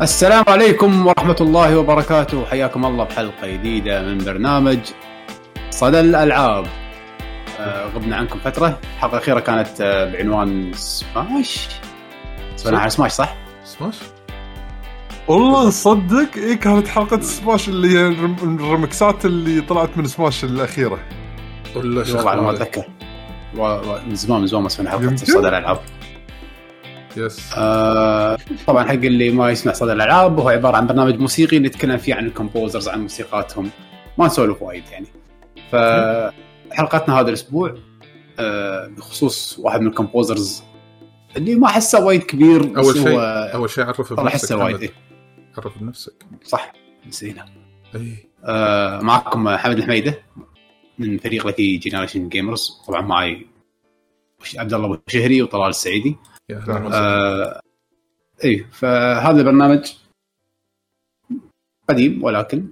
السلام عليكم ورحمة الله وبركاته. حياكم الله بحلقة جديدة من برنامج صدى الألعاب. آه، غبنا عنكم فترة. الحلقة الأخيرة كانت آه، بعنوان سماش. سمعنا على سماش صح؟ سماش؟ والله نصدق اي كانت حلقة سماش اللي هي الرم- الريمكسات اللي طلعت من سماش ولا شو والله أنا ما؟ أتذكر. من زمان من زمان ما سمعنا حلقة. صدى الألعاب. yes آه، طبعا حق اللي ما يسمع صدى الألعاب هو عبارة عن برنامج موسيقي نتكلم فيه عن ال composers عن موسيقاتهم. ما نسولف وايد يعني. فحلقتنا هذا الأسبوع آه، بخصوص واحد من ال composers اللي ما أحسه وايد كبير أول شيء أول شيء عرف طلع بنفسك احسه وايد. إيه. عرف بنفسك. صح. نسينا. اي آه، معكم حمد الحميدة من فريق لكي generation gamers طبعا معي عبد الله أبو شهري وطلال السعيدي. آه اي فهذا البرنامج قديم ولكن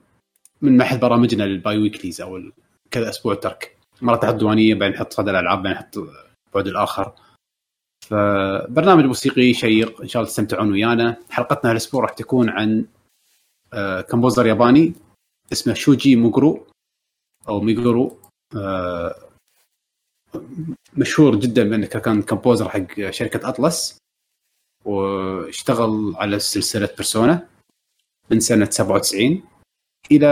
من محل برامجنا ال bi-weeklies أو كذا أسبوع ترك. مرات نحط ديوانيه بعدين نحط صدى الألعاب بعدين نحط بعد الآخر. فبرنامج موسيقي شيق إن شاء الله تستمتعون ويانا. حلقتنا هالأسبوع راح تكون عن آه composer ياباني اسمه شوجي ميغورو أو ميغورو آه مشهور جدا بأنه كان كمبوزر حق شركة أطلس واشتغل على سلسلة بيرسونا من سنة 97 إلى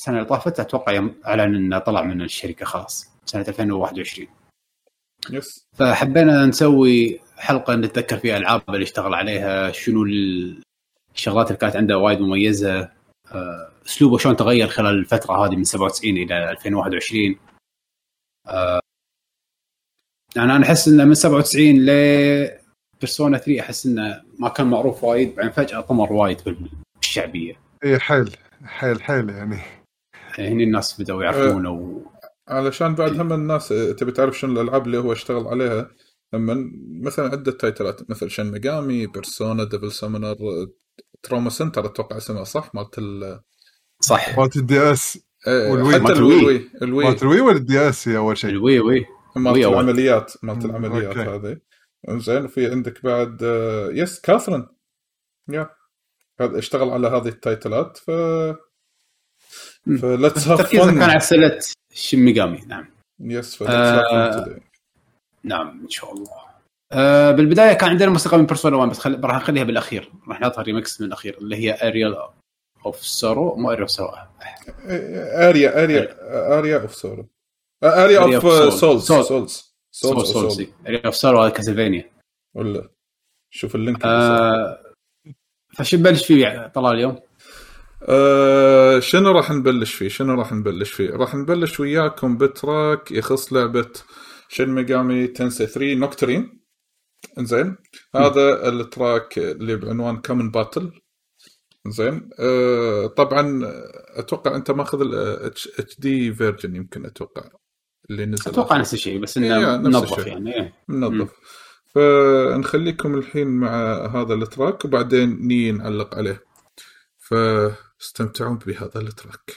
السنة اللي طافت. أتوقع يوم اعلن إنه طلع من الشركة خلاص سنة 2021 يس. فحبينا نسوي حلقة نتذكر فيها الالعاب اللي اشتغل عليها شنو الشغلات اللي كانت عنده وايد مميزة. آه، أسلوبه شلون تغير خلال الفترة هذه من 97 إلى 2021 آه، يعني أنا أحس انه من 97 ل بيرسونا 3 أحس إنه ما كان معروف وايد بعدين فجأة طمر وايد بالشعبية. اي حيل حيل حيل يعني. هني الناس بدأوا يعرفونه و... علشان بعد هم الناس آه، تبي تعرف شنو الألعاب اللي هو اشتغل عليها لما مثلا عدة title ات مثل شن ميجامي بيرسونا ديفل سامونر تروما سنتر أتوقع اسمها صح؟ مالت ال صح. مالت الدي اس آه، والوي. حتى مالت الوي. الوي. الوي. الوي مالت الوي ولا الدي اس أول شيء. الوي وي. مالت. العمليات مالت العمليات. هذه. زين في عندك بعد آه، yes كاثرين. yeah. هذا اشتغل على هذه ال title ات ف مم. فليتس هاف تركيزه كان على فن سلة شيميغامي. نعم. يس آه، فن نعم إن شاء الله. آه بالبداية كان عندنا موسيقى من بيرسونا 1 بس خل... راح نخليها بالأخير. راح نعطيها ريمكس من الأخير اللي هي اريال اوف سورو مو اريال اوف سورو اريا اريا اريا اوف سورو اريا اوف. سولز. سولز سول سولز سول اريال اوف سورو هذا كاسلفينيا ولا؟ شوف اللينك آه فشو نبلش فيه طلال اليوم؟ آه شنو راح نبلش فيه؟ شنو راح نبلش فيه؟ راح نبلش وياكم ب track يخص لعبة شن ميجامي تنسي 3 نوكترين إنزين؟ هذا ال track اللي بعنوان common battle زين. آه طبعا أتوقع أنت ماخذ ال HD version يمكن أتوقع اللي نزل أتوقع نفس الشيء بس إنه إيه، منظف. يعني إيه. منظف. فنخليكم الحين مع هذا ال track وبعدين نيجي نعلق عليه. فاستمتعون بهذا التراك.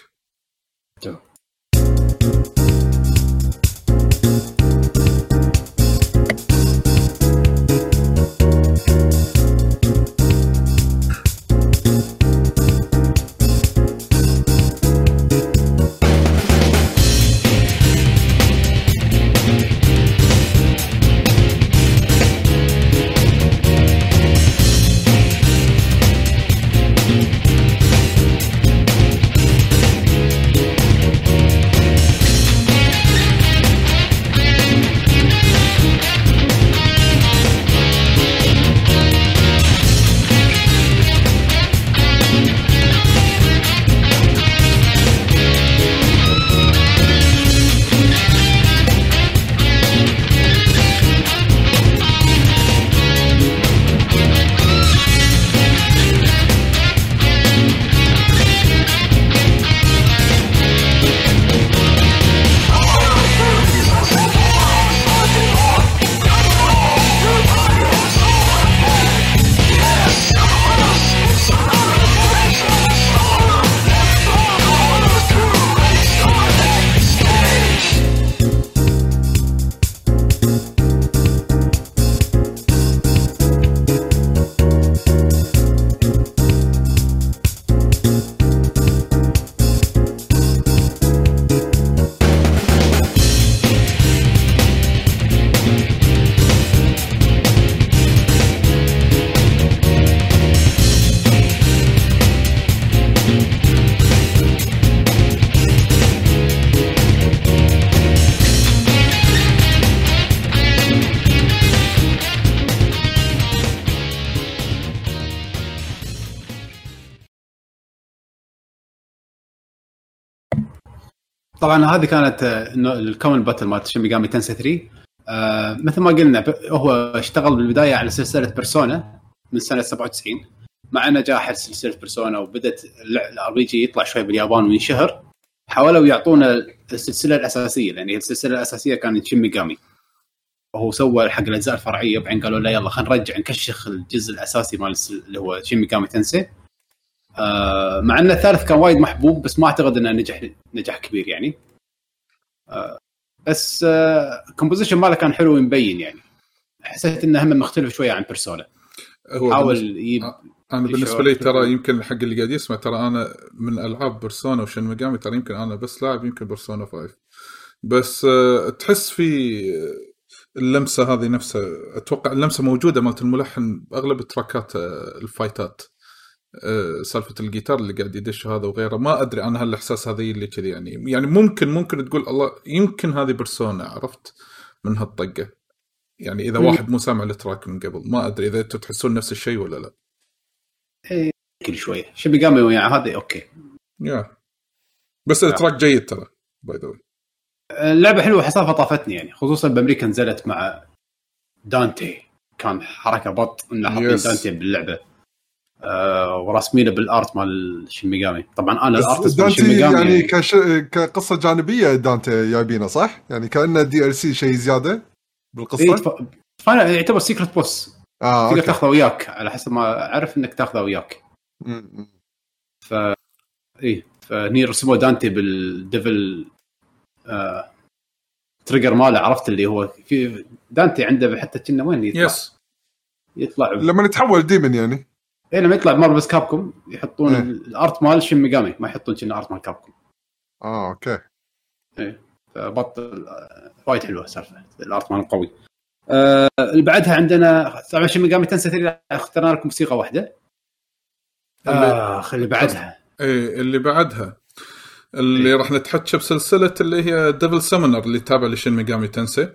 طبعا هذه كانت آه، ال common battle مالت شين ميجامي تنسي 3 آه مثل ما قلنا هو اشتغل بالبداية على سلسلة بيرسونا من سنة 97 مع نجاح سلسلة بيرسونا وبدت ال RPG يطلع شوي باليابان وينشهر حاولوا يعطونا السلسلة الأساسية لأن هي السلسلة الأساسية كانت شين ميجامي وهو سوى حق الأجزاء الفرعية بعدين قالوا لا يلا خلينا نرجع نكشخ الجزء الأساسي مال اللي هو ميجامي تنسي. آه مع إن الثالث كان وايد محبوب بس ما أعتقد إنه نجح نجاح كبير يعني. آه بس آه composition ماله كان حلو ومبين يعني. حسيت إنه هم مختلف شوية عن بيرسونا هو حاول أنا بالنسبة لي ترى. يمكن الحق اللي قاعد يسمع ترى أنا من ألعاب بيرسونا وشن ميجامي ترى يمكن أنا بس لاعب يمكن بيرسونا 5 بس آه، تحس في آه، اللمسة هذه نفسها أتوقع اللمسة موجودة مالت الملحن باغلب track ات آه، ال fight ات. آه، سالفة الجيتار اللي قاعد يدش هذا وغيره ما أدري أنا هالاحساس هذا اللي كذي يعني يعني ممكن ممكن تقول الله يمكن هذه بيرسونا عرفت؟ من هالطقة. يعني إذا مم. واحد مو سامع ال track من قبل ما أدري إذا أنتم تحسون نفس الشيء ولا لا. كل شوية. شيميغامي يعني هذا okay. yeah. بس ال track جيد ترى by the way اللعبة حلوة حسافة طافتني يعني خصوصا بأمريكا نزلت مع دانتي. كان حركة بط إنه حاطين. دانتي باللعبة. آه وراسمينه بال art مال شيميغامي طبعا أنا ال art مال دانتي يعني كش... كقصة جانبية دانتي جايبينه صح؟ يعني كأنه DLC شيء زيادة إيه، بالقصة؟ تف- فأنا يعتبر secret boss آه تقدر تاخذه وياك على حسب ما أعرف إنك تاخذه وياك. م-. ف إيه فهني رسموا دانتي بال devil آه... trigger ماله عرفت اللي هو في دانتي عنده حتى كنا وين يطلع؟ yes يطلع لما يتحول demon يعني. إيه لما يطلع مارفل ڤيرسز كابكوم يحطون إيه. ال art مال شين ميجامي ما يحطون كنا art مال كابكوم آه okay. فبطل آه، وايد حلوة سالفه ال art مال قوي. آه اللي بعدها عندنا طبعا شين ميجامي تنسى 3 اخترنا لكم موسيقى واحدة. اخ اللي بعدها. إيه اللي بعدها. اللي إيه. راح نتحكى بسلسلة اللي هي ديفل سمنر اللي تابع لشين ميجامي تنسي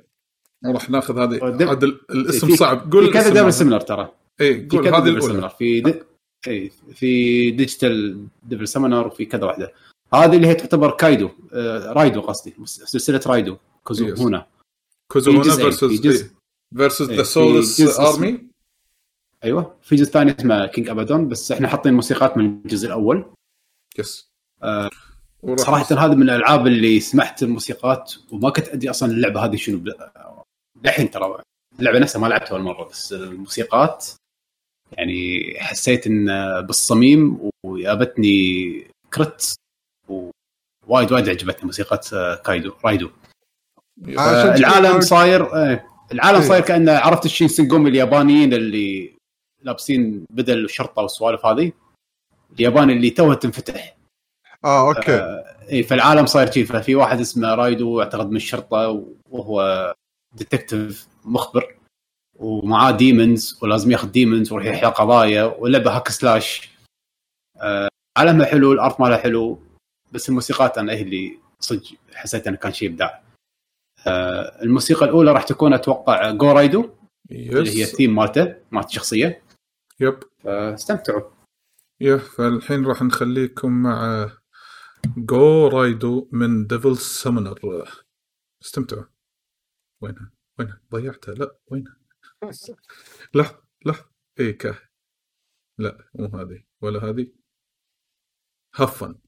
وراح ناخذ هذه عاد ال- الاسم في- صعب. قول كذا هذا. سيميلر ترى. في قول هذه الأولى. في دي... اي في ديجيتال دبل سمنر وفي كذا واحدة. هذه اللي هي تعتبر كايدو آه رايدو قصدي سلسلة رايدو كوزو Yes. هنا في جزئين، فيرسز. فيرسز ذا سولس ارمي أيوه في جزء ثاني اسمه كينج ابادون بس إحنا حاطين موسيقات من الجزء الأول. يس آه، وراح صراحة هذا من الألعاب اللي سمعت الموسيقات وما كنت أدري أصلا اللعبة هذه شنو للحين ترى اللعبة نفسها ما لعبتها ولا مرة بس الموسيقات يعني حسيت إن بالصميم وجابتني كرت ووايد وايد عجبتني موسيقى آه، كايدو رايدو. عشان كذا العالم صاير آه، العالم إيه. صاير كأنه عرفت الشين سنجومي اليابانيين اللي لابسين بدل الشرطه والسوالف هذه. اليابان اللي توها تنفتح. آه okay. اي فالعالم صاير شيء ففي واحد اسمه رايدو اعتقد من الشرطة وهو detective مخبر. ومعاه demons ولازم ياخذ demons ويروح يحل قضايا واللعبه hack slash آه عالمها حلو ال art مالها حلو بس الموسيقات أنا هي اللي صدق حسيت إنه كان شيء إبداع. آه الموسيقى الأولى راح تكون أتوقع جو رايدو اللي هي يس الثيم مالته مالت الشخصية. يب فاستمتعوا. يا فالحين راح نخليكم مع جو رايدو من ديفل سمنر استمتعوا. وينها؟ وينها؟ ضيعتها؟ لا وينها؟ لح لح اي كه لا مو هذه. ولا هذه. هفن.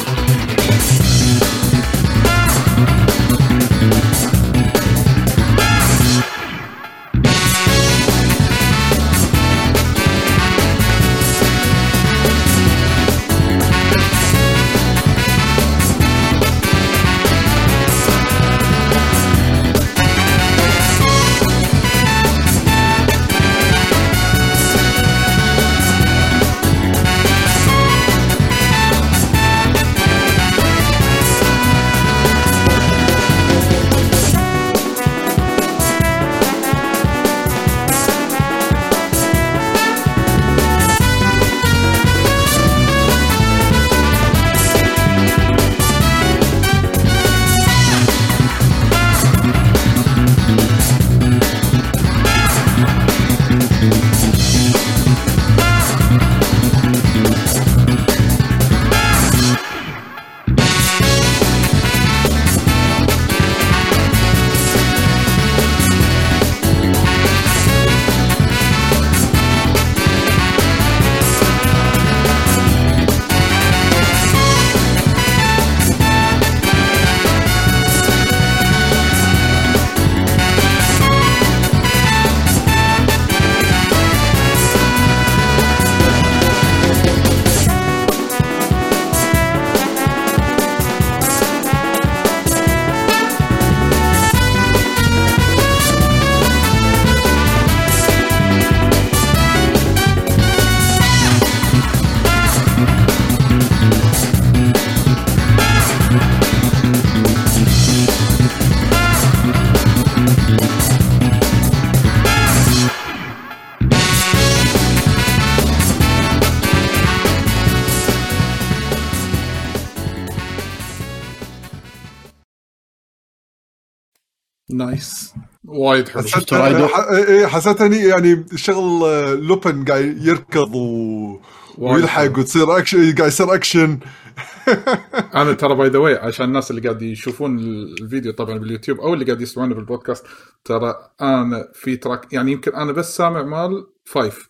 Thank nice. وايد حلو. شفت رايدو؟ ح- إيه، حسيت هني يعني شغل آه، لوبن قاعد يركض و... ويلحق. وتصير اكشن قاعد يصير أكشن. أنا ترى by the way عشان الناس اللي قاعد يشوفون الفيديو طبعا باليوتيوب أو اللي قاعد يسمعونه بالبودكاست ترى أنا في track يعني يمكن أنا بس سامع مال five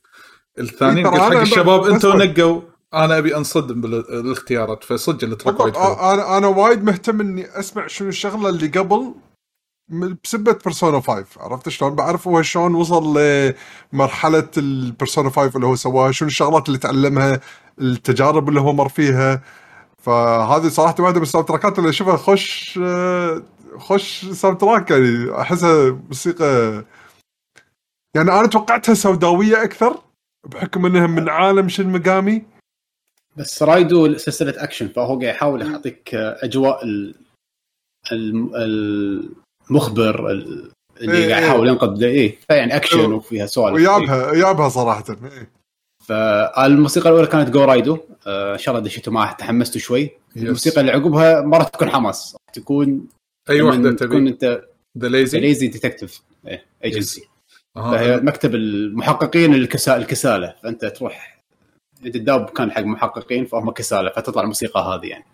الثانيين إيه، قلت حق أنا الشباب بس- نقوا أنا أبي أنصدم بالاختيارات فصدق ال track وايد حلو. أنا أنا وايد مهتم إني أسمع شنو الشغلة اللي قبل بسبة Persona 5 عرفت شلون؟ بعرف هو شلون وصل لمرحلة ال Persona 5 اللي هو سواها شنو الشغلات اللي تعلمها التجارب اللي هو مر فيها. فهذه صراحة واحدة من ال soundtrack ات اللي أشوفها خوش آه، خوش soundtrack يعني أحسها موسيقى. يعني أنا توقعتها سوداوية أكثر بحكم إنها من عالم Shin Megami. بس رايدو سلسلة أكشن فهو قاعد يحاول يعطيك أجواء ال- الم- المخبر ال- اللي إيه، قاعد إيه. يحاول ينقذ إيه فيعني اكشن إيه. وفيها سوالف. ويابها يابها صراحة إيه. فالموسيقى الأولى كانت جو رايدو آه، إن شاء الله دشيتوا معها تحمستوا شوي. الموسيقى اللي عقبها ما راح تكون حماس. تكون أي واحدة تكون تبي؟ أنت the lazy lazy detective ايجنسي فهي مكتب المحققين الكسا... الكسالة. فأنت تروح تداوم بمكان حق محققين فهم كسالة فتطلع الموسيقى هذه يعني.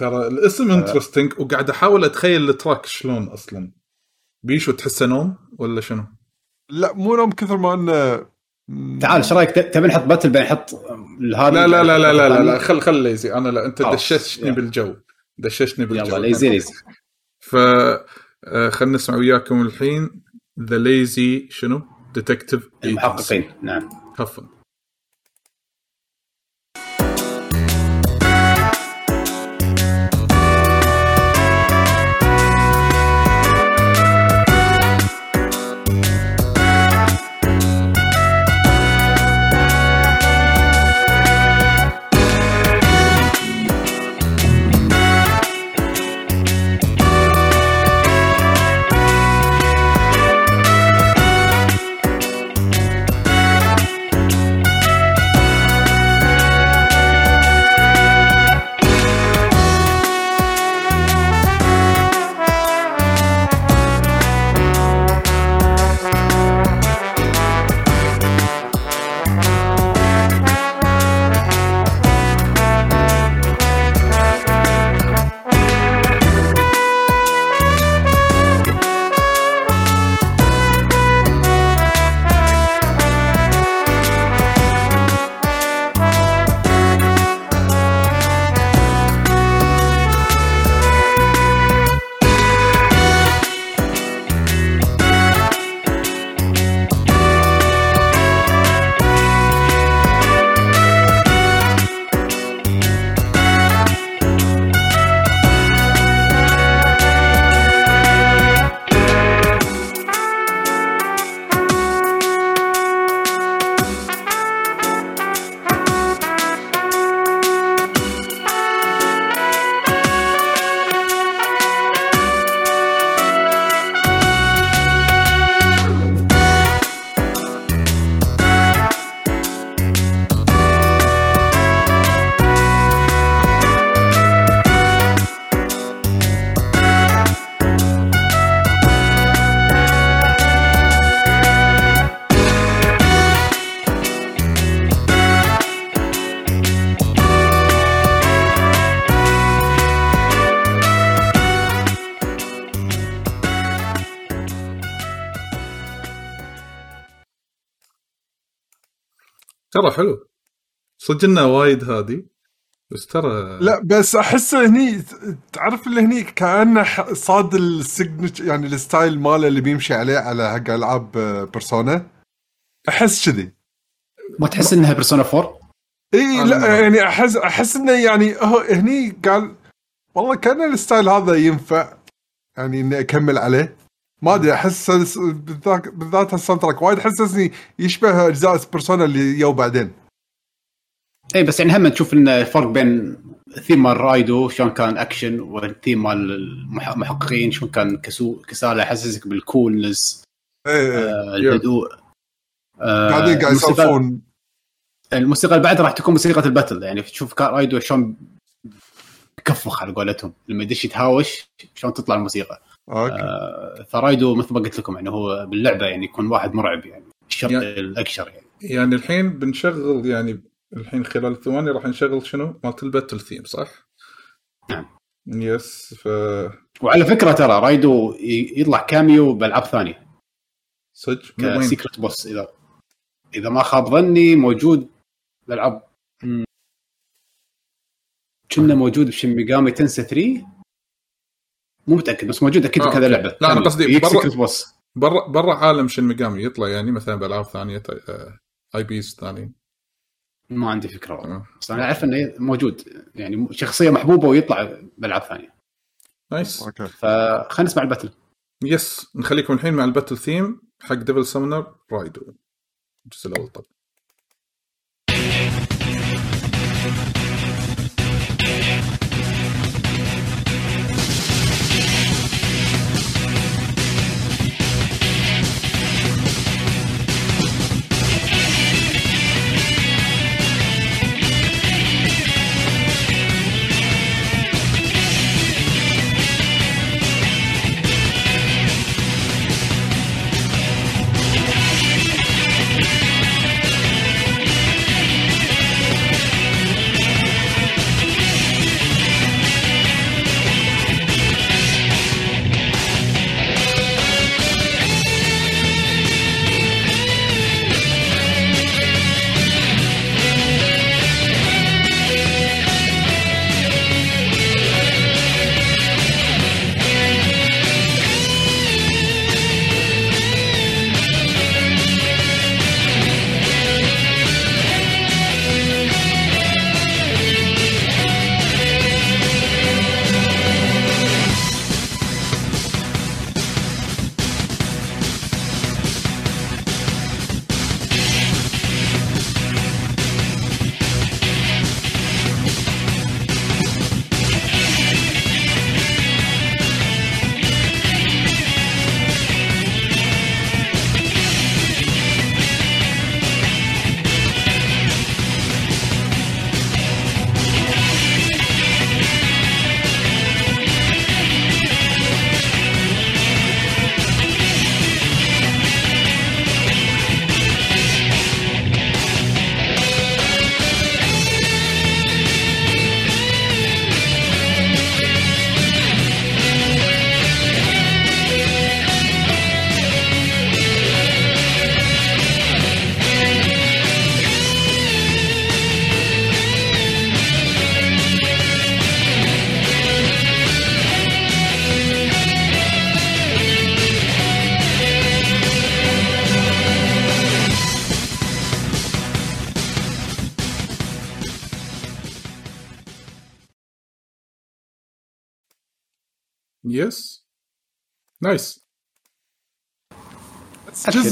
ترى الاسم interesting وقاعد أحاول أتخيل ال track شلون أصلا. بيشو تحسه نوم ولا شنو؟ لا مو نوم كثر ما إنه تعال إيش رأيك؟ ت- تبي نحط battle بعدين نحط هذا لا لا لا لا لا لا, لا خل خل lazy أنا لا أنت يلا. بالجو. دششني بالجو. يلا lazy lazy ف آه، خلينا نسمع وياكم الحين. the lazy شنو؟ detective المحققين. نعم. have fun ترى حلو. صدق انه وايد هادي بس ترى لا بس احس هني تعرف اللي هني كأنه ح- صاد ال signature يعني ال style ماله اللي بيمشي عليه على حق ألعاب Persona. أحس كذي. ما تحس إنها Persona 4 إي أنا- لا. يعني أحس أحس إنه يعني هو هني قال والله كأن ال style هذا ينفع يعني إني أكمل عليه. ما أدري أحس بالذات بالذات ال soundtrack وايد حسسني يشبه أجزاء Persona اللي جو بعدين. اي بس يعني هم تشوف إن الفرق بين ثيم مال رايدو شلون كان اكشن والثيم مال المح- المحققين شلون كان كسو كسالة يحسسك بال coolness إيه آه الهدوء آه قاعدين قاعد الموسيقى- يسولفون الموسيقى اللي بعد راح تكون موسيقى ال battle يعني تشوف رايدو شلون يكفخ على قولتهم لما يدش يتهاوش شلون تطلع الموسيقى. آه، فرايدو مثل ما قلت لكم يعني هو باللعبة يعني يكون واحد مرعب يعني الشرط يعني- الأكشر يعني يعني الحين بنشغل يعني الحين خلال ثواني راح نشغل شنو؟ مالت ال battle theme صح؟ نعم. yes ف وعلى فكرة ترى رايدو يطلع cameo بألعاب ثانية صدق؟ ك secret boss إذا إذا ما خاب ظني موجود بالالعاب مم. كأنه موجود ب Shin Megami Tensei 3 مو متأكد بس موجود أكيد آه، okay. لعبه لا، أنا cameo. قصدي برا- برا برا عالم Shin Megami يطلع يعني مثلا بألعاب ثانية آه، IPs ثانيين. ما عندي فكرة والله. آه. بس أنا أعرف إنه موجود يعني شخصية محبوبة ويطلع بألعاب ثانية. nice okay. فخلينا نسمع ال battle yes نخليكم الحين مع ال battle theme حق Devil Summoner رايدو الجزء الأول طبعا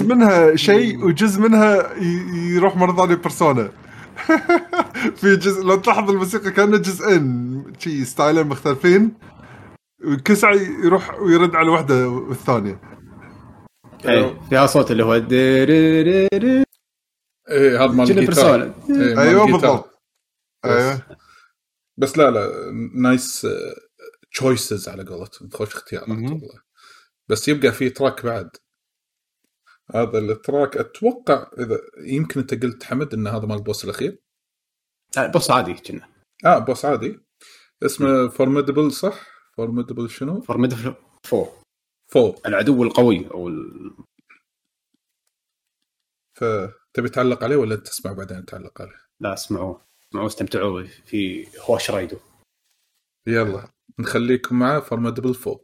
منها شيء وجزء منها يروح مرة ثانية Persona في جزء لو تلاحظ الموسيقى كأنه جزئين شي ستايلين مختلفين. وكل ساعة يروح ويرد على واحدة والثانية. اي فيها صوت اللي هو. إيه هذا مال الجيتار. Persona إيه، أيوه. بالضبط. أيوه. بس لا لا nice choices على قولتهم. خوش اختيارات. والله. بس يبقى في track بعد. هذا ال track أتوقع إذا يمكن أنت قلت حمد إن هذا مال ال boss الأخير؟ لا، boss عادي كأنه. آه boss عادي. اسمه formidable صح؟ formidable شنو؟ formidable foe. foe العدو القوي أو ال... فتبي تعلق عليه ولا تسمع بعدين تعلق عليه؟ لا اسمعوه اسمعوه استمتعوا في هوش رايدو. يلا نخليكم معاه فورميدبل فو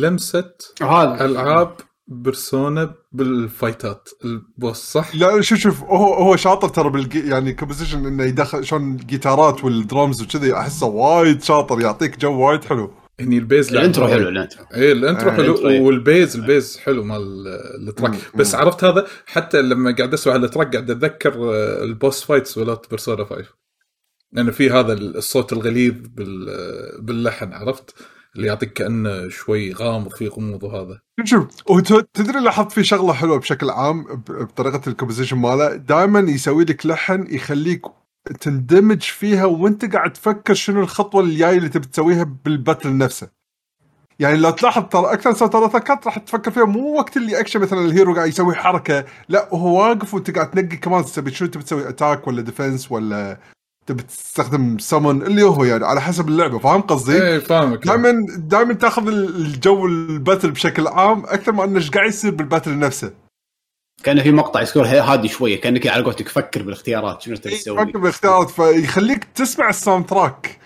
لمسه هذا. العاب Persona بال fight ات. ال boss صح؟ لا شوف شوف هو هو شاطر ترى بالجي يعني composition إنه يدخل شلون الجيتارات والدرامز وكذي أحسه وايد شاطر يعطيك جو وايد حلو. يعني ال bass لا. ال intro حلو ال intro. إيه ال intro آه، حلو ال intro،. وال bass ال bass حلو مال ال track. مم، بس مم. عرفت هذا؟ حتى لما قاعد أسمع ال track قاعد أتذكر آه، ال boss fights ولات Persona 5 لأنه في هذا الصوت الغليظ بال آه، باللحن عرفت؟ اللي يعطيك كأنه شوي غامض في غموض وهذا شوف تدري لاحظت في شغلة حلوة بشكل عام بطريقة ال composition ماله؟ دائما يسوي لك لحن يخليك تندمج فيها وانت قاعد تفكر شنو الخطوة الجاية اللي تبي تسويها بال battle نفسه. يعني لو تلاحظ ترى أكثر اتاكات راح تفكر فيها مو وقت اللي اكشن مثلا ال hero قاعد يسوي حركة لا وهو واقف وانت قاعد تنقي كمان تبي شنو تبي تسوي attack ولا defense ولا تبي تستخدم سمون اللي هو يعني على حسب اللعبة فاهم قصدي؟ إيه فاهمك. دائما دائما تاخذ الجو ال battle بشكل عام أكثر ما انه إيش قاعد يصير بال battle نفسه. كان في مقطع يذكر هادي شوية كأنك على قولتك تفكر بالاختيارات شنو تبي تسوي؟ فكر بالاختيارات فيخليك تسمع ال soundtrack.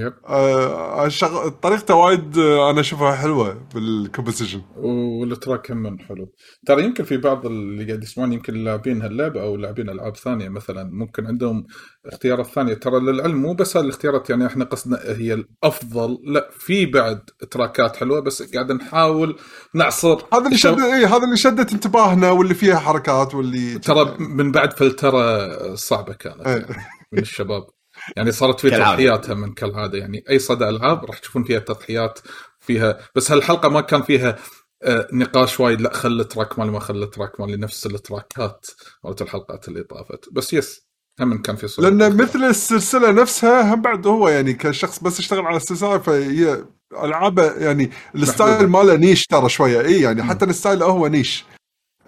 yep آه الشغ... طريقته وايد آه، أنا أشوفها حلوة بال composition. وال track هم حلو. ترى يمكن في بعض اللي قاعد يسمعون يمكن لاعبين هاللعبه أو لاعبين ألعاب ثانية مثلا. ممكن عندهم اختيارات ثانية. ترى للعلم مو بس هالاختيارات يعني إحنا قصدنا هي الأفضل. لا في بعد تراكات حلوة بس قاعد نحاول نعصر. هذا اللي شد اي هذا اللي شدت انتباهنا واللي فيها حركات واللي ترى من بعد فلترة صعبة كانت إيه. يعني من الشباب. يعني صارت في كالعادة. تضحيات من كالعادة يعني أي صدى ألعاب راح تشوفون فيها تضحيات فيها بس هالحلقة ما كان فيها آه، نقاش وايد لا خل ال track مالي ما خل ال track مالي نفس التراكات مالت الحلقات اللي طافت بس yes هم كان في صعوبة. لأن مثل السلسلة نفسها هم بعد هو يعني كشخص بس اشتغل على السلسلة فهي ألعابه يعني ال style. ماله niche ترى شوية إي يعني حتى ال style هو niche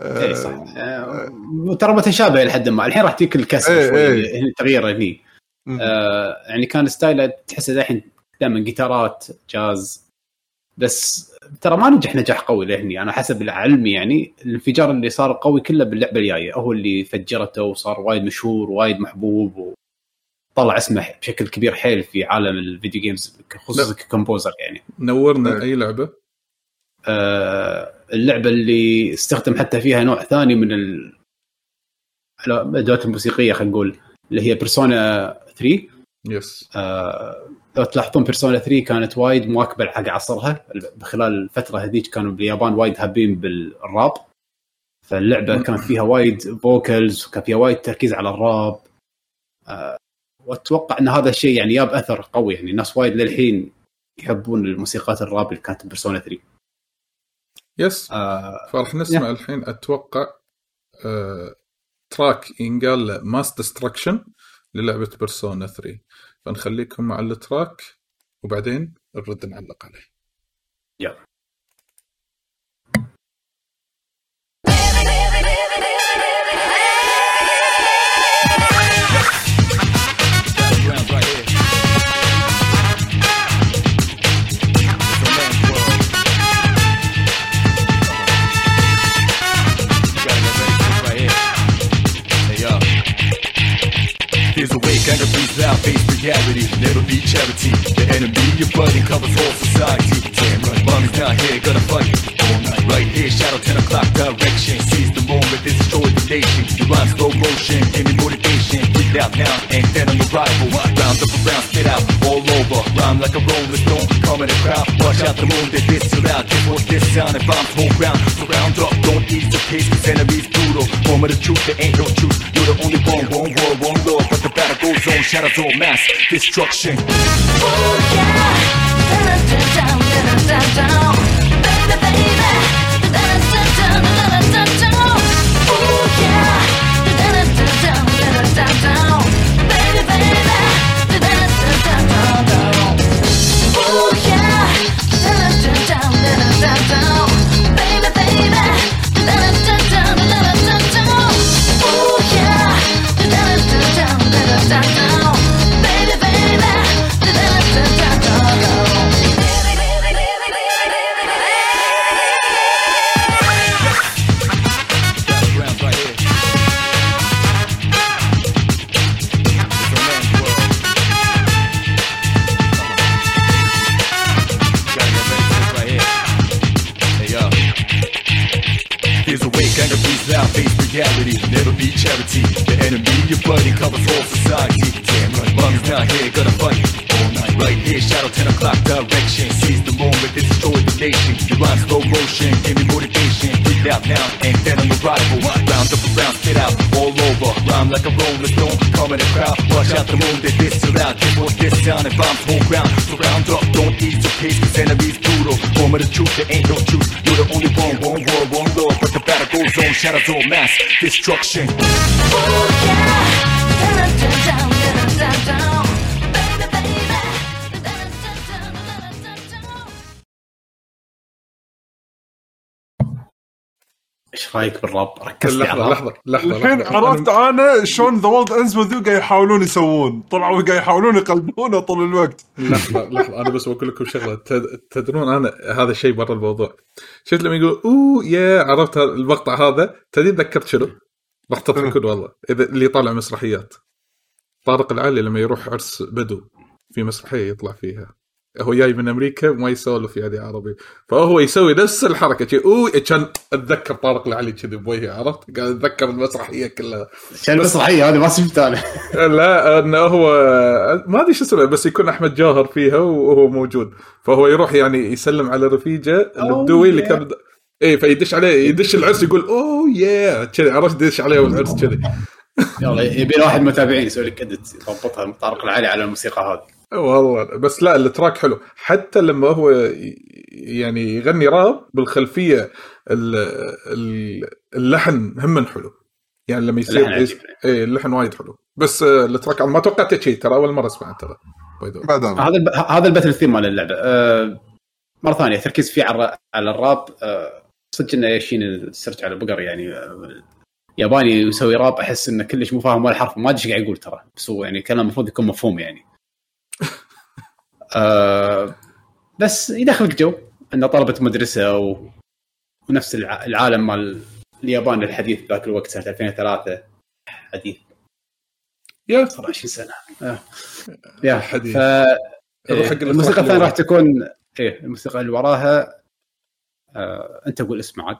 اي صح آه، ترى متشابه إلى حد ما الحين راح تجيك الكسر إيه، شوي إيه. هنا تغيير هني. آه يعني كان style ه تحسه الحين دائما جيتارات جاز بس ترى ما نجح نجاح قوي لهني أنا حسب علمي يعني الانفجار اللي صار قوي كله باللعبة الجاية هو اللي فجرته وصار وايد مشهور وايد محبوب وطلع اسمه بشكل كبير حيل في عالم ال video games خصوصا. ك composer يعني نورنا. أي لعبة آه اللعبة اللي استخدم حتى فيها نوع ثاني من ال- الادوات الموسيقية خلينا نقول اللي هي بيرسونا 3 yes آه، لو تلاحظون بيرسونا 3 كانت وايد مواكبة حق عصرها. خلال الفترة هذيك كانوا باليابان وايد هابين بالراب. فاللعبة كانت فيها وايد vocals وكان فيها وايد تركيز على الراب. آه، وأتوقع إن هذا الشيء يعني جاب أثر قوي. يعني الناس وايد للحين يحبون الموسيقات الراب اللي كانت بيرسونا 3 yes آه، فراح نسمع الحين أتوقع آه track ينقال Mass Destruction للعبة بيرسونا 3 فنخليكم مع ال track وبعدين نرد نعلق عليه. يلا. Out, face reality. Never be charity. The enemy you're fighting covers all society. Damn right, mommy's not here, gonna fight all night. Right here, shadow 10 o'clock direction. Seize the moment, destroy the nation. You rhyme slow motion, give me motivation. Get out now and stand on your rival. Round up around, spit out all over. Rhyme like a rolling stone, come in the crowd. Watch out the moon, they this too loud. Guess what this sound? If I'm whole ground, surround up, don't ease the pace, cause enemies brutal. Moment of the truth, there ain't no truth. You're the only one, one world, one law. But the battle goes on, shadows all mass destruction. 不要等等等等等等等等 charity. The enemy your buddy, covers all society. Damn right, mommy's not here, gonna fight all night. Right here, shadow 10 o'clock direction. Seize the moment, to destroy the nation. Your rhyme slow motion, give me motivation. Breathe out now, and then on your rival. Round up around, spit out all over. Rhyme like a rolling stone, come in the crowd. Watch out the moon, they diss so loud. Get what this sound and bombs whole ground. Surround up, don't ease your pace, cause enemies brutal. Form of the truth, there ain't no truth. You're the only one, one world, one gotta go zone, shadow mass destruction. Oh yeah, dun, dun, dun, إيش رأيك بالراب؟ ركزت على لحظة لحظة لحظة الحين. عرفت أنا شلون ذا وولد انز وذ قاعد يحاولون يسوون. طلعوا قاعد يحاولون يقلبونه طول الوقت. لحظة لحظة. أنا بس بقول لكم شغلة. تد- تدرون أنا هذا شيء برا الموضوع. شفت لما يقول أوه يا عرفت المقطع هذا؟ تدري ذكرت شنو؟ راح تضحكون والله. إذا اللي طالع مسرحيات. طارق العلي لما يروح عرس بدو في مسرحية يطلع فيها. هو جاي من أمريكا وما يسولف يعني عربي فهو يسوي نفس الحركة. شي أوه كان أتذكر طارق العلي كذي بوجهه عرفت؟ قاعد أتذكر المسرحية كلها. عشان المسرحية هذه ما شفت أنا. لا انه هو ما أدري شو اسمه بس يكون أحمد جاهر فيها وهو موجود. فهو يروح يعني يسلم على رفيجة البدوي اللي كان إيه فيدش عليه يدش العرس يقول أوه يا كذي عرفت؟ يدش عليه العرس كذي. يلا يبي واحد من المتابعين يسوي لك ادت يضبطها طارق العالي على الموسيقى هذه. والله بس لا التراك حلو. حتى لما هو يعني يغني راب بالخلفية ال- ال- اللحن هم حلو. يعني لما يصير اللحن. إيه اللحن وايد حلو. بس آه، ال track ما توقعت شيء ترى أول مرة اسمعه ترى. هذا الب... هذا ال battle theme مال اللعبة. أه... مرة ثانية تركيز فيه على على الراب. أه... صدق إنه يشين السيرش على بقر يعني أه... ياباني يسوي راب أحس إنه كلش مو فاهم ولا حرف. ما أدري إيش قاعد يقول ترى. بس هو يعني كلام المفروض يكون مفهوم يعني. أه... بس يدخلك جو إنه طلبة مدرسة و... ونفس الع... العالم مال اليابان الحديث ذاك الوقت سنة 2003 حديث. يا 20 سنة. آه. يا الحديث. ف إيه، الموسيقى الثانية راح. تكون إيه الموسيقى اللي وراها. آه، أنت قول اسمه عاد.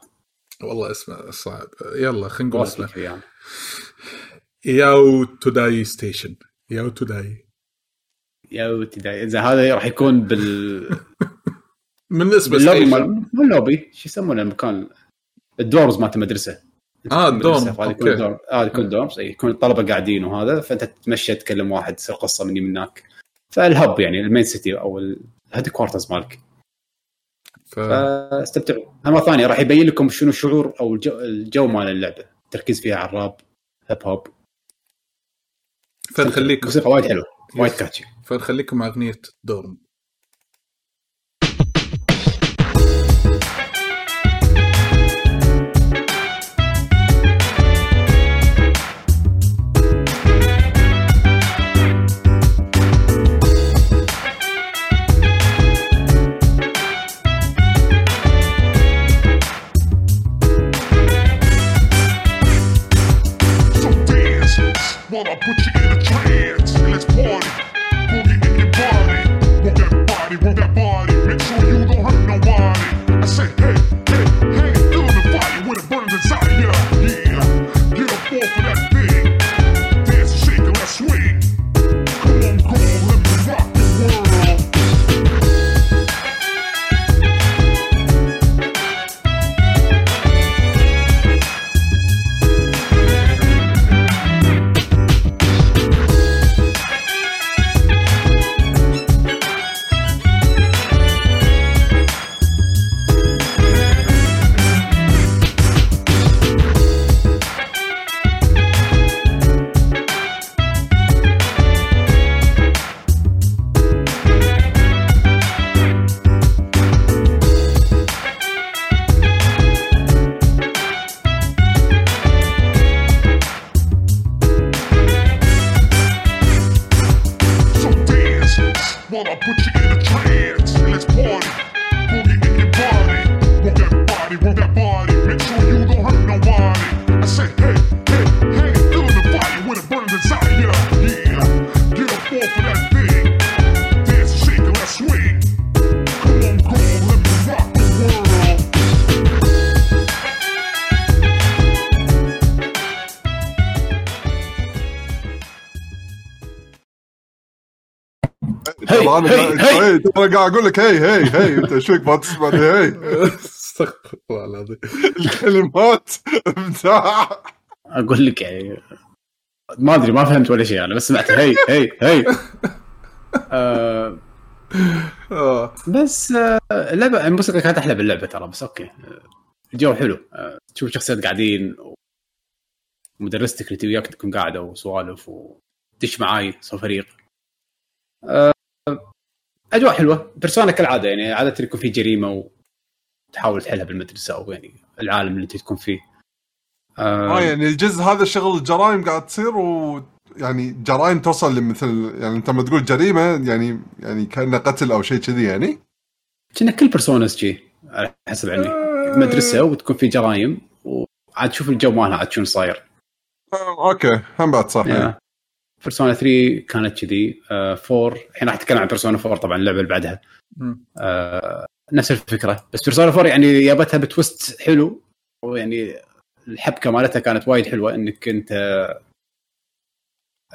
والله اسمه صعب. يلا خلينا نقول اسمه. يعني. ياو توداي ستيشن. ياو توداي. يا ابتدائي إذا هذا راح يكون بال بال lobby station مال مو اللوبي. شو يسمونه؟ المكان ال dorms مالت المدرسة. المدرسة، ال dorm، يكون okay. dorm هذا يكون dorms أي، يكون الطلبة قاعدين وهذا. فأنت تتمشى تكلم واحد تصير قصة مني من هناك. فال hub يعني ال main city أو ال headquarters مالك. ف... فاستمتعوا. مره ثانية راح يبين لكم شنو الشعور أو الجو, الجو مال اللعبة. التركيز فيها على الراب hip hop فنخليكم. موسيقى وايد حلوة. وايد catchy فنخليكم مع أغنية dorm. ترى قاعد أقول لك هي هي هي أنت إيش فيك؟ ما تسمعني هي. استغفر الله العظيم. الكلمات أبداع. أقول لك يعني ما أدري ما فهمت ولا شيء أنا بس سمعت هي هي هي. آه. آه. بس آه اللعبه الموسيقى كانت أحلى باللعبة ترى بس أوكي. آه، الجو حلو. آه تشوف شخصيات قاعدين ومدرستك اللي تبي وياك تكون قاعدة وسوالف ودش معاي صار فريق. آه أجواء حلوة. بيرسونا كالعادة يعني عادة يكون في جريمة وتحاول تحلها بالمدرسة أو يعني العالم اللي أنت تكون فيه. آه يعني الجزء هذا شغل الجرائم قاعد تصير و يعني جرائم توصل لمثل يعني أنت لما تقول جريمة يعني يعني كأنه قتل أو شيء كذي يعني. كنا كل بيرسوناز جي على حسب علمي مدرسة وتكون في جرايم وعاد تشوف الجو مالها عاد شنو صاير. آه، okay هم بعد صح yeah. بيرسونا 3 كانت كذي 4 الحين راح أتكلم عن بيرسونا 4 طبعا اللعبه اللي بعدها. آه، نفس الفكرة. بس بيرسونا 4 يعني جابتها ب twist حلو ويعني الحبكة مالتها كانت وايد حلوة إنك أنت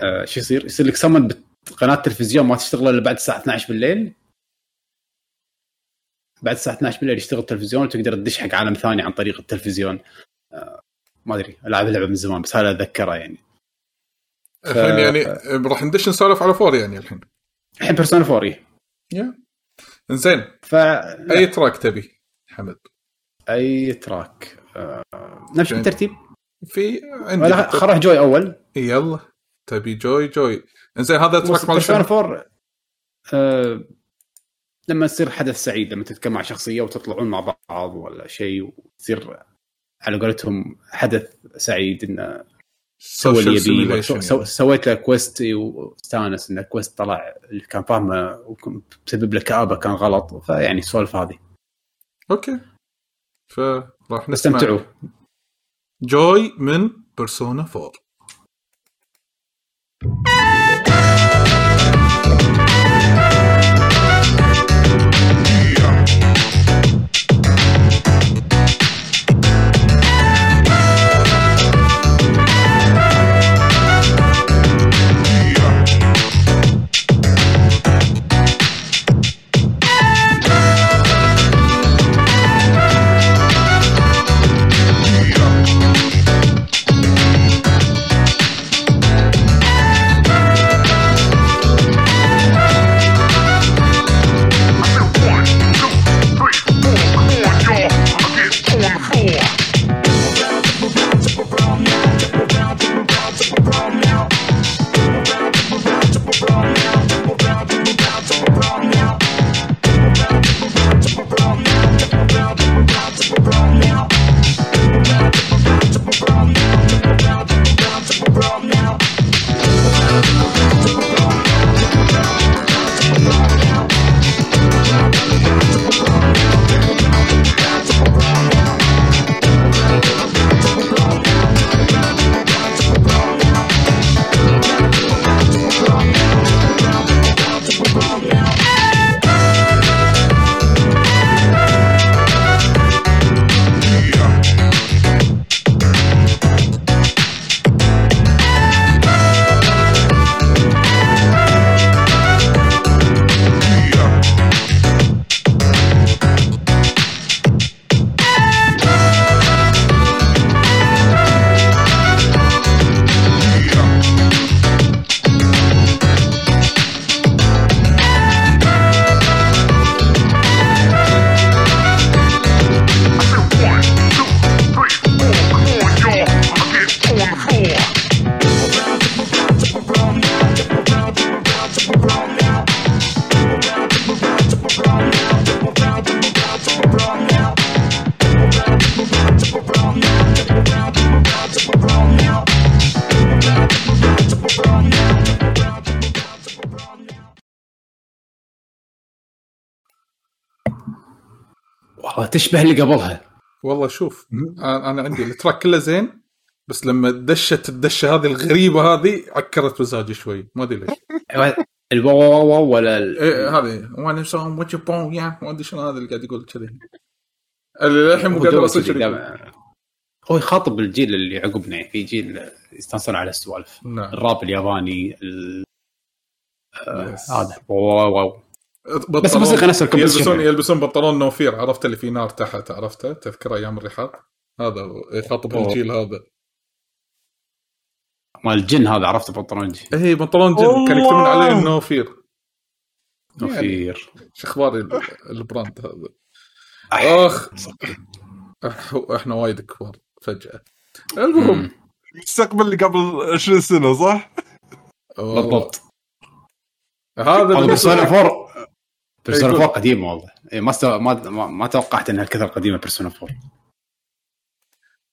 آه، شو يصير؟ يصير لك سمن بقناه تلفزيون ما تشتغل إلا بعد الساعة 12 بالليل. بعد الساعة 12 بالليل يشتغل التلفزيون وتقدر تدش حق عالم ثاني عن طريق التلفزيون. آه، ما أدري ألعب اللعبه من زمان بس هذا أتذكره يعني. الحين يعني راح ندش نسولف على four يعني الحين. الحين بيرسونا 4 إيه. yeah. إنزين. ف أي track تبي حمد؟ أي track. آه، نمشي زين. بالترتيب؟ في عندي خل نروح Joy أول. يلا. تبي Joy Joy. إنزين هذا track مال بيرسونا؟ 4 آه، لما يصير حدث سعيد لما تتكلم مع شخصية وتطلعون مع بعض ولا شيء وتصير على قولتهم حدث سعيد إنه سوى اللي سو- يعني. سويت له quest واستانس إن ال quest طلع اللي كان فاهمه وبسبب له كآبة كان غلط فيعني السوالف هذه. okay. فراح نسمع استمتعوا. Joy من بيرسونا 4 تشبه اللي قبلها. والله شوف أنا أنا عندي ال track كله زين بس لما دشت الدشة هذه الغريبة هذه عكرت مزاجي شوي. ما أدري ليش. ال wow wow wow ولا ال- إيه هذه. wanna some what you yeah ما أدري شنو هذا اللي قاعد يقول كذي. اللي الحين مو هو قادر هو يخاطب الجيل اللي عقبنا يعني في جيل يستانسون على السوالف. نعم. الراب الياباني ال- Yes. هذا. wow wow wow. بس الموسيقى نفس يلبسون يعني. يلبسون بنطلون No Fear عرفت اللي فيه نار تحت عرفته تذكر أيام الرحاب. هذا يخاطب. الجيل هذا. مال الجن هذا عرفته بنطلون جي اي بنطلون جن. كان. يكتبون عليه ال No Fear No Fear. شو أخبار ال- ال brand هذا. أخ إحنا وايد كبار فجأة. المهم. المستقبل اللي قبل 20 سنة صح؟ بالضبط. هذا 4 Persona يقول. 4 قديمة والله. إيه، ما استو... ما ما, توقعت إنها كثر قديمة Persona 4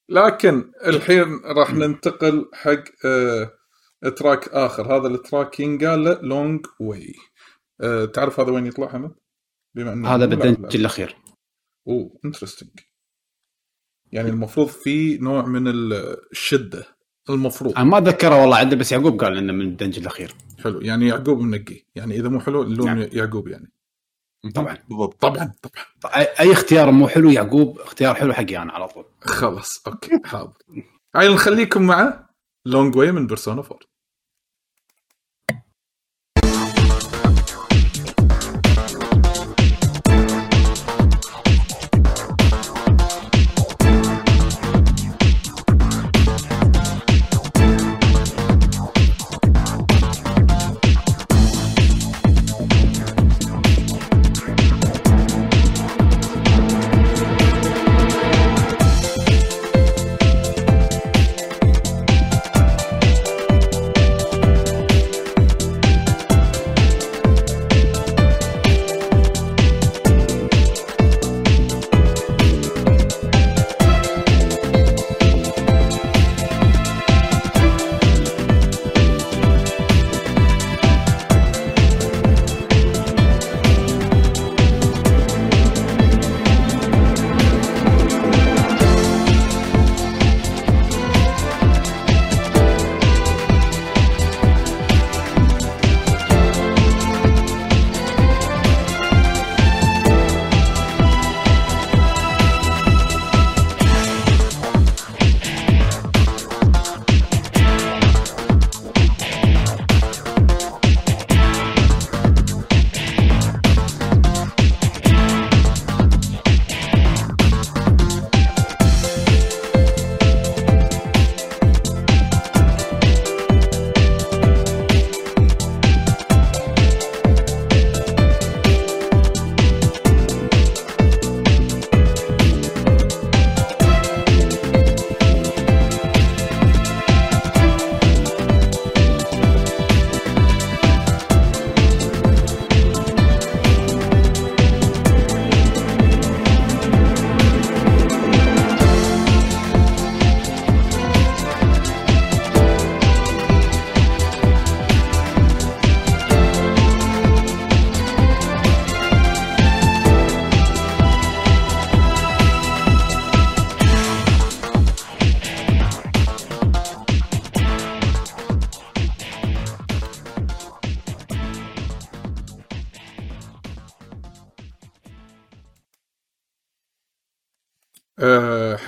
لكن الحين راح ننتقل حق آه track آخر. هذا ال track ينقال له Long Way آه تعرف هذا وين يطلع حمد؟ بما إنه هذا بال dungeon. الأخير. أوه interesting يعني المفروض في نوع من الشدة. المفروض. أنا ما أتذكره والله عنده بس يعقوب قال إنه من ال dungeon الأخير. حلو. يعني يعقوب منقي. يعني إذا مو حلو اللوم نعم. يعقوب يعني. طبعا. بالضبط. طبعا طبعا. اي أي اختيار مو حلو يعقوب اختيار حلو حقي أنا على طول. خلاص okay حاضر. هاي نخليكم مع Long Way من Persona 4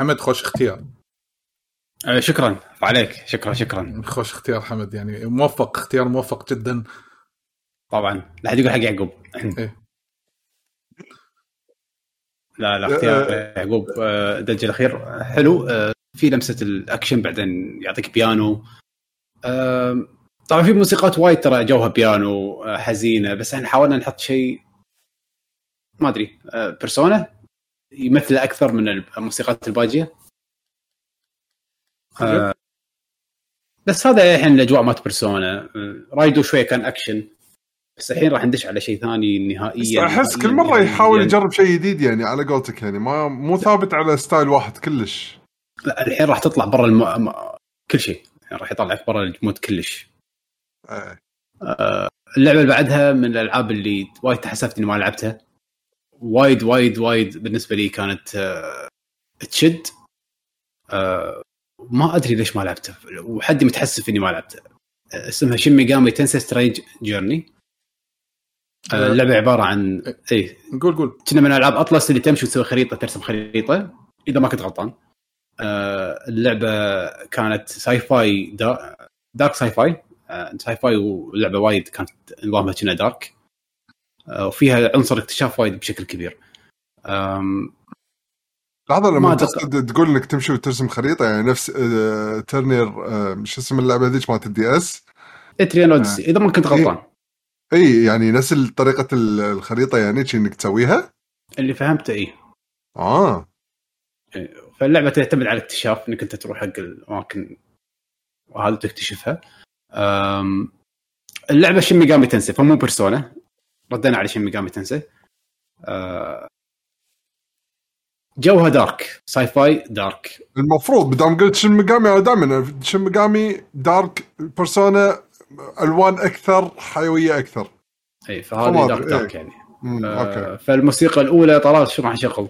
حمد خوش اختيار. آه شكرا. عليك. شكرا شكرا. خوش اختيار حمد يعني موفق اختيار موفق جدا. طبعا. لا حد يقول حق يعقوب. إيه. لا لا اختيار يعقوب آه، ال dungeon الأخير. حلو. آه، في لمسة الأكشن بعدين يعطيك بيانو. طبعا في موسيقات وايد ترى جوها بيانو آه، حزينة بس إحنا حاولنا نحط شيء ما أدري. آه، Persona؟ يمثل أكثر من الموسيقات الباجية. آه، بس هذا الحين الأجواء مالت Persona آه، Raidou شوية كان أكشن. بس الحين راح ندش على شيء ثاني نهائيا أحس نهائياً- كل مرة يحاول نهائياً. يجرب شيء جديد يعني على قولتك يعني. ما مو ثابت على style واحد كلش. لا الحين راح تطلع برا الم... كل شيء. يعني راح يطلعك برا ال mood كلش. آه. اللعبة اللي بعدها من الألعاب اللي وايد تحسفت إني ما لعبتها. وايد وايد وايد بالنسبة لي كانت آه، تشد. آه، ما أدري ليش ما لعبتها. وحدي متحسف إني ما لعبتها. آه، اسمها Shin Megami Tensei Strange Journey اللعبة عبارة عن إي قول قول. كنا من ألعاب Atlus اللي تمشي وتسوي خريطة ترسم خريطة إذا ما كنت غلطان. اللعبة كانت sci-fi دا dark sci-fi sci-fi واللعبه وايد كانت نظامها كنا dark وفيها عنصر اكتشاف وايد بشكل كبير. لحظة لما ما تقصد تقول إنك تمشي وترسم خريطة يعني نفس آه، ترنير آه، شو اسم اللعبة ذيك مالت ال DS Etrian Odyssey إذا ما كنت غلطان. اي يعني نفس طريقة ال- الخريطة يعني إنك تسويها؟ اللي فهمته إيه. آه. فاللعبة تعتمد على الاكتشاف إنك أنت تروح حق الأماكن وهذا تكتشفها. اللعبة Shin Megami Tensei فمو Persona. ردينا على Shin Megami Tensei. أه، جوها dark. sci-fi dark. المفروض بدام قلت Shin Megami دائما Shin Megami dark Persona ألوان أكثر حيوية أكثر. اي فهذه dark إيه. dark يعني. امم أه، أوكي. فالموسيقى الأولى طلال شو راح نشغل؟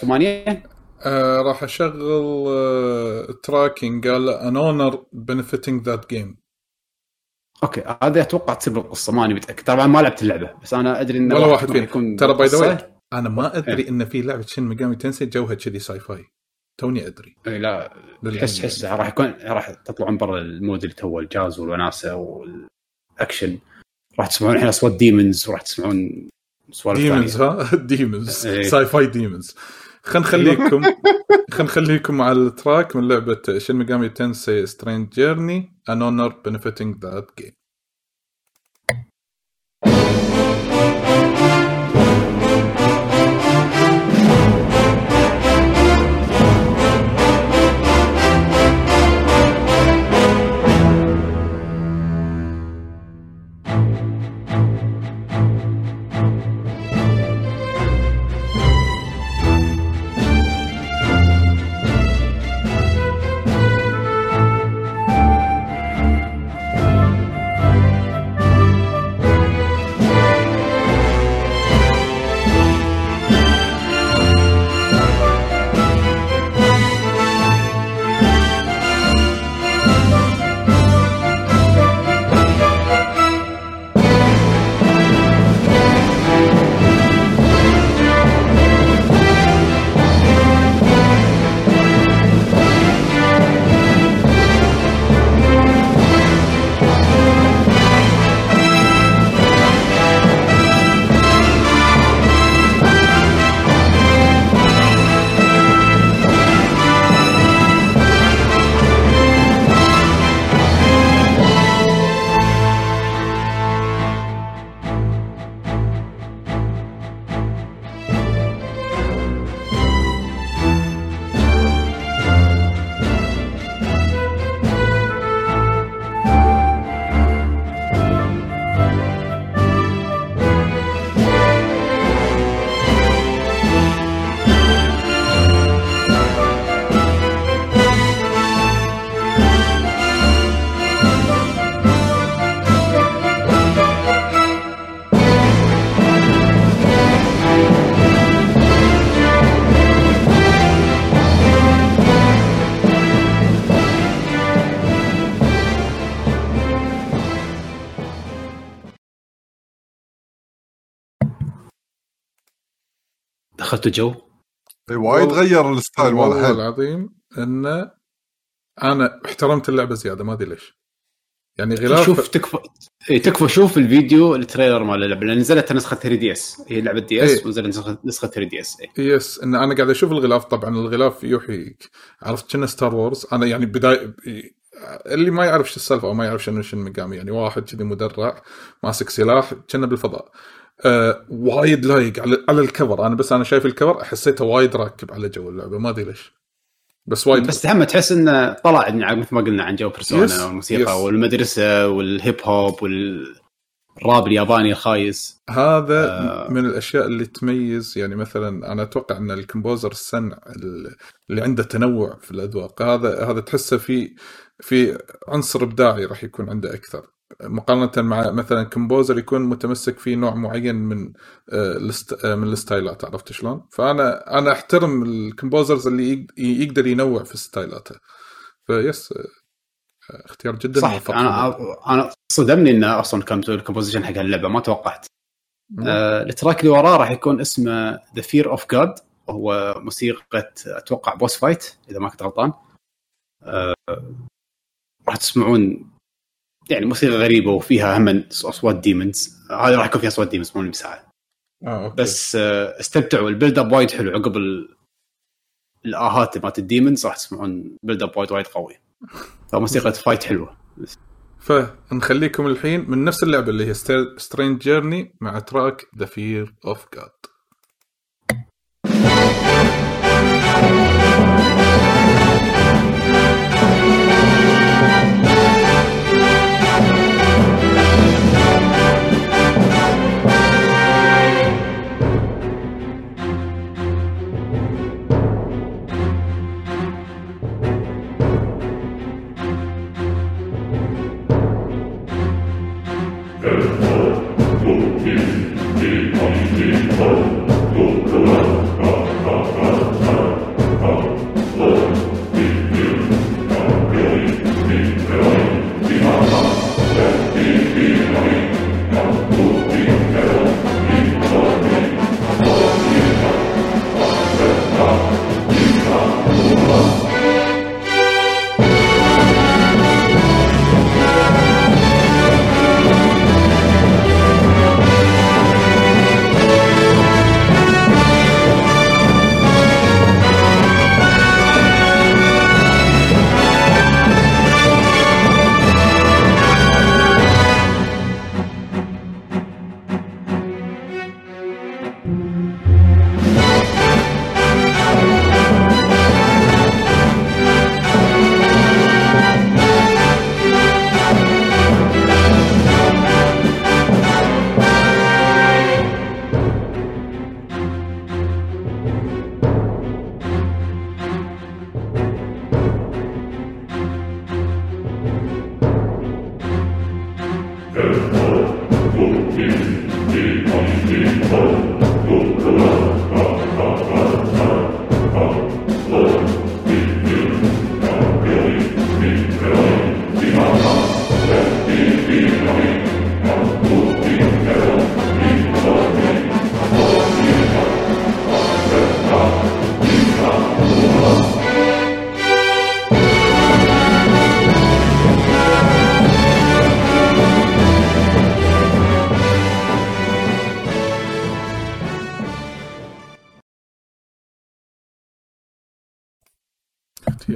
ثمانية؟ آه راح أشغل آه تراكنج قال ان اونر benefiting ذات جيم أوكي هذه أتوقع تصير بالقصة ماني متأكد طبعا ما لعبت اللعبة بس أنا أدري انه راح واحد. يكون ترى باي ذا. أنا ما أدري إن في لعبة شين ميجامي تنسي جوها كذي ساي فاي توني أدري إي لا تحس يعني. تحس راح يكون راح تطلعون برا المود اللي تو الجاز والوناسة والأكشن راح تسمعون الحين أصوات demons وراح تسمعون سوالف demons. ها demons إيه. sci-fi demons خلينا نخليكم خلينا نخليكم مع ال track من لعبة Shin Megami Tensei Strange Journey An Honor Befitting That Gem دخلتوا جو؟ إي، وايد غير ال style والله العظيم إن أنا احترمت اللعبة زيادة ما أدري ليش. يعني غلاف شوف تكفى إي تكفى شوف الفيديو ال trailer مال اللعبة لأن نزلت نسخة 3DS هي لعبة DS إيه. ونزلت نسخه نسخة 3DS yes إن أنا قاعد أشوف الغلاف طبعا الغلاف يوحي عرفت كنا Star Wars أنا يعني بدايه اللي ما يعرف شو السالفة أو ما يعرف شنو Shin Megami يعني واحد كذي مدرع ماسك سلاح كنا بالفضاء. أه وايد لايق على على ال cover. أنا بس أنا شايف ال cover حسيته وايد راكب على جو اللعبة ما أدري ليش. بس وايد بس هم تحس إنه طلع مثل ما قلنا عن جو Persona والموسيقى yes. والمدرسة وال hip hop وال rap الياباني الخايس. هذا آه. من الأشياء اللي تميز يعني مثلا أنا أتوقع إن ال composer السنع اللي عنده تنوع في الأذواق هذا هذا تحسه في في عنصر إبداعي راح يكون عنده أكثر. مقارنة مع مثلا composer يكون متمسك في نوع معين من آه، آه، من الستايلات عرفت شلون؟ فأنا أنا أحترم ال composers اللي يق- يقدر ينوع في ستايلاته. ف yes آه، اختيار جدا صح. موفق أنا أنا صدمني انه أصلا كان ال composition حق اللعبة ما توقعت. مم. آه، ال track اللي وراه راح يكون اسمه The Fear of God وهو موسيقى أتوقع boss fight إذا ما كنت غلطان. آه، راح تسمعون يعني موسيقى غريبة وفيها هم أصوات demons هذه راح يكون فيها أصوات demons مو بساعه آه okay. بس آه، استمتعوا. ال build up وايد حلو. عقب ال- الآهات مالت ال demons راح تسمعون build up وايد وايد قوي. فموسيقى fight حلوة. فنخليكم الحين من نفس اللعبة اللي هي Strange Journey مع track The Fear of God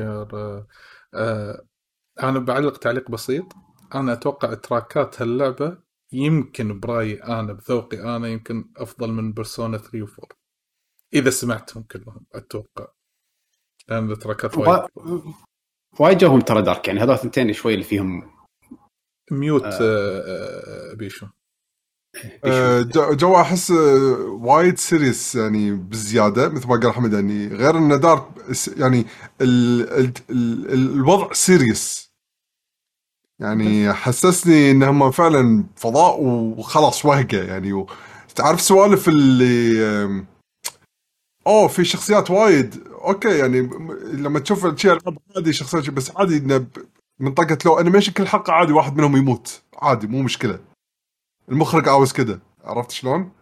اختيار آه، آه، أنا بعلق تعليق بسيط. أنا أتوقع تراكات هاللعبة يمكن برايي أنا بذوقي أنا يمكن أفضل من بيرسونا 3 و 4 إذا سمعتهم كلهم أتوقع. لأن التراكات وايد وا- وايد جوهم ترى dark يعني هذول الثنتين شوي اللي فيهم mute آه. آه بيشو آه، جو جو أحس آه، وايد serious يعني بزيادة مثل ما قال احمد يعني غير إنه dark س- يعني ال ال ال الوضع serious يعني حسسني إنهم فعلا فضاء وخلاص وهقه يعني تعرف سوالف اللي أوه في شخصيات وايد. أوكي يعني لما تشوف شيء العاب عادي شخصيات بس عادي إنه منطقة لو animation كل حلقة عادي واحد منهم يموت. عادي مو مشكلة. المخرج عاوز كذا عرفت شلون؟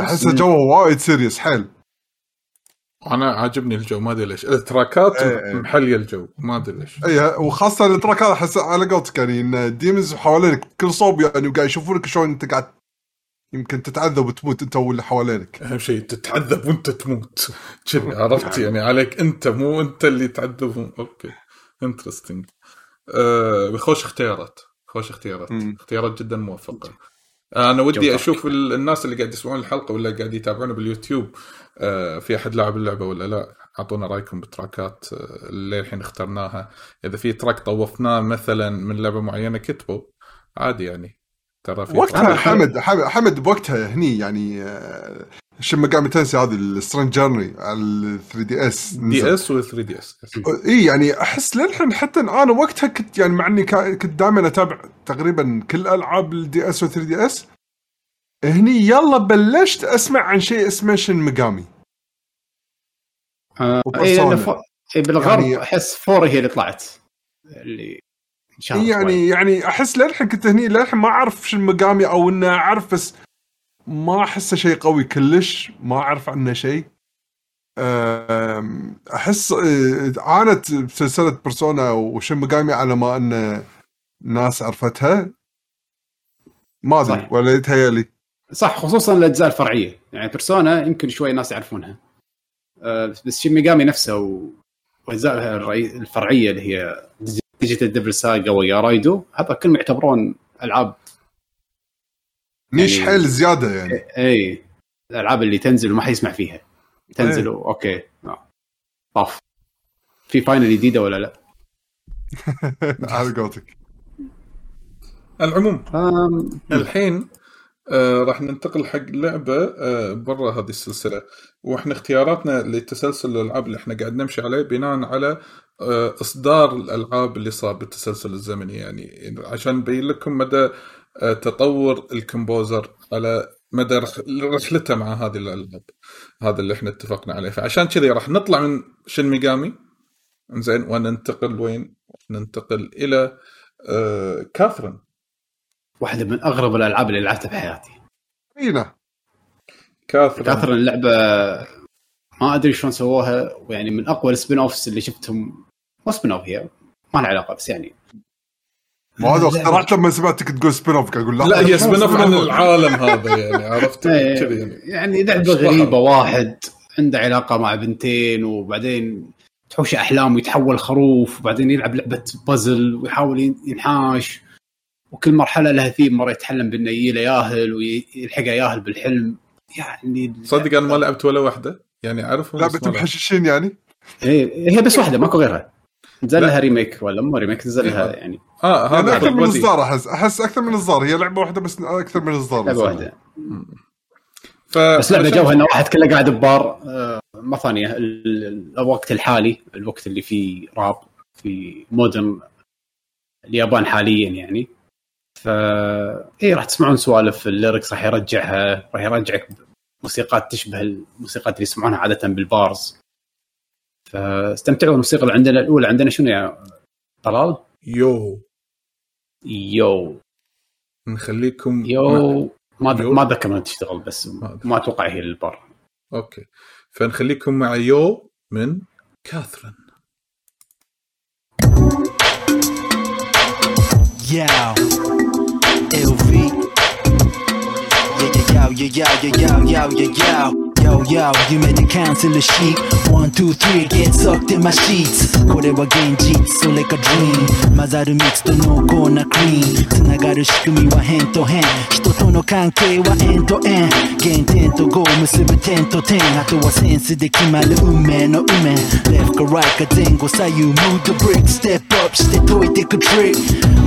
احسه جو وايد serious حيل. أنا عاجبني الجو ما أدري ليش. التراكات إيه، إيه. محلية الجو ما أدري ليش. اي وخاصة ال track هذا أحس على قولتك يعني إن demons حوالينك كل صوب يعني وقاعد يشوفونك شلون أنت قاعد يمكن تتعذب وتموت أنت واللي حوالينك. أهم شيء تتعذب وأنت تموت. كذي عرفت يعني عليك أنت مو أنت اللي تعذب أوكي interesting آه خوش اختيارات. خوش اختيارات. مم. اختيارات جدا موفقة. أنا ودي. أشوف ال- الناس اللي قاعد يسمعون الحلقة ولا قاعد يتابعونا باليوتيوب آه في أحد لاعب اللعبة ولا لا؟ أعطونا رأيكم بالتراكات آه، اللي الحين اخترناها. إذا في track طوفناه مثلا من لعبة معينة كتبوا عادي يعني. ترى في وقتها حمد, حمد بوقتها هني يعني شن ميجامي تنسي هذه ال Strange Journey على ال 3 DS DS و 3 DS إي يعني أحس للحين حتى أنا وقتها كنت يعني مع إني كا- كنت دائما أتابع تقريبا كل ألعاب ال DS و 3 DS هني يلا بلشت أسمع عن شيء اسمه شن ميجامي آه،. إي فو- بالغرب يعني- أحس four هي اللي طلعت. اللي يعني. يعني أحس للحين كنت هني للحين ما أعرف شن ميجامي أو إنه أعرف بس ما احسه شيء قوي كلش ما أعرف عنه شيء. أحس آه، عانت سلسلة بيرسونا وشن ميجامي على ما انه ناس عرفتها. ما أدري. ولا يتهيألي. صح خصوصا الأجزاء الفرعية. يعني بيرسونا يمكن شوي ناس يعرفونها. آه، بس شين ميجامي نفسه واجزائها الفرعية اللي هي Digital Devil Saga ويا رايدو هذا كلهم يعتبرون ألعاب niche يعني- حيل زيادة يعني. اي الألعاب اللي تنزل وما حد يسمع فيها. تنزل و- أوكي. آه. طاف في فاينل جديدة ولا لا؟ على قولتك. العموم الحين آه راح ننتقل حق لعبة آه برا هذه السلسلة. وإحنا اختياراتنا لتسلسل الألعاب اللي إحنا قاعد نمشي عليه بناء على آه إصدار الألعاب اللي صار بالتسلسل الزمني يعني. عشان نبين لكم مدى آه تطور الكمبوزر على مدى رح- رحلته مع هذه الألعاب هذا اللي إحنا اتفقنا عليه. فعشان كذي راح نطلع من شن ميجامي زين وننتقل وين؟ ننتقل إلى آه كاثرين. واحدة من أغرب الألعاب اللي لعبتها بحياتي. فينا كاثرين. كاثرين اللعبه ما أدري شلون سووها ويعني من أقوى ال spin offs اللي شفتهم. مو spin off هي ما لها علاقة بس يعني ما هذا اخترعت لما سمعتك تقول spin off قاعد أقول لا. هي شلون سبين اوف عن؟ العالم هذا يعني عرفت؟ إيه، كذي يعني. يعني لعبه. غريبة واحد عنده علاقة مع بنتين وبعدين تحوش أحلام ويتحول خروف وبعدين يلعب لعبة بازل ويحاول ين- ينحاش وكل مرحلة لها ثيم مرة يتحلم بأنه يجي له ياهل ويلحقه ياهل بالحلم. يعني صدق أنا ما لعبت ولا واحدة؟ يعني اعرف لعبه محششين يعني؟ هي هي بس واحدة ماكو غيرها. نزل. لها remake ولا مو remake نزل لها يعني. آه يعني هذا أكثر من. إصدار احس أحس أكثر من إصدار. هي لعبة واحدة بس أكثر من إصدار لعبة واحدة. ف... بس لعبة جوها إنه واحد كله قاعد ببار آه، مرة ثانية. ال- ال- الوقت الحالي الوقت اللي فيه راب في مودرن اليابان حاليا يعني. ف اي راح تسمعون سوالف الليركس راح يرجعها راح يرجعك موسيقات تشبه الموسيقات اللي يسمعونها عادة بالبارز. فاستمتعوا بالموسيقى اللي عندنا الاولى عندنا شنو يا طلال؟ يو يو نخليكم يو ما يو. ما اتذكر تشتغل بس ما أتوقع هي البر أوكي فنخليكم مع يو من كاثرين ياو Yo, yo, you made the council of sheep. One, two, three, get sucked in my sheets. これは現実、それか dream。混ざる蜜と濃厚なクリーム。つながる仕組みは変と変。人との関係は円と円。原点とゴー結ぶ点と点。あとはセンスで決まる運命の運命。Left か right か前後左右 move the brick。Step up して解いてく trick。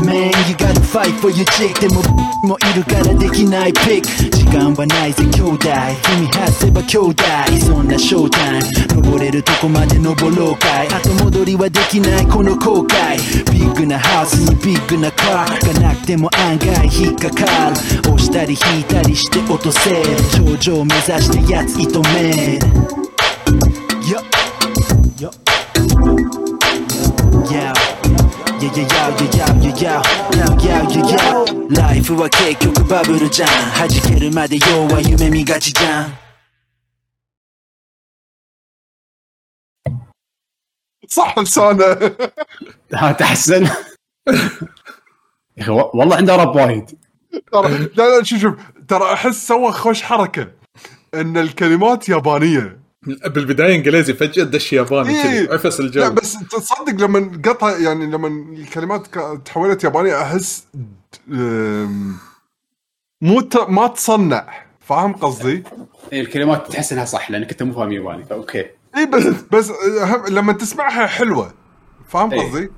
Man, you gotta fight for your chick でももいるからできないピック時間はないぜ兄弟君外せば兄弟そんなショータイム登れるとこまで登ろうかい。後戻りはできないこの後悔。ビッグなハウスにビッグなカーがなくても案外引っかかる。押したり引いたりして落とせ頂上目指してやつ射止めよっよっよっ yeah, yeah, yeah, yeah, yeah, yeah, ライフは結局バブルじゃん。弾けるまで要は夢見がちじゃん。صح لسانه ها تحسن. يا أخي والله عنده راب وايد. ترى لا لا شوف شوف. ترى أحس سوى خوش حركة إن الكلمات يابانية. بالبداية إنجليزي فجأة دش ياباني إيه. كذي عفس الجو. لا بس تصدق لما قطع يعني لما الكلمات تحولت يابانية أحس مو ت- ما تصنع. فاهم قصدي؟ إيه، الكلمات تحس إنها صح لأنك أنت مو فاهم ياباني. فاوكي اي بس بس أهم- لما تسمعها حلوة. فاهم إيه. قصدي؟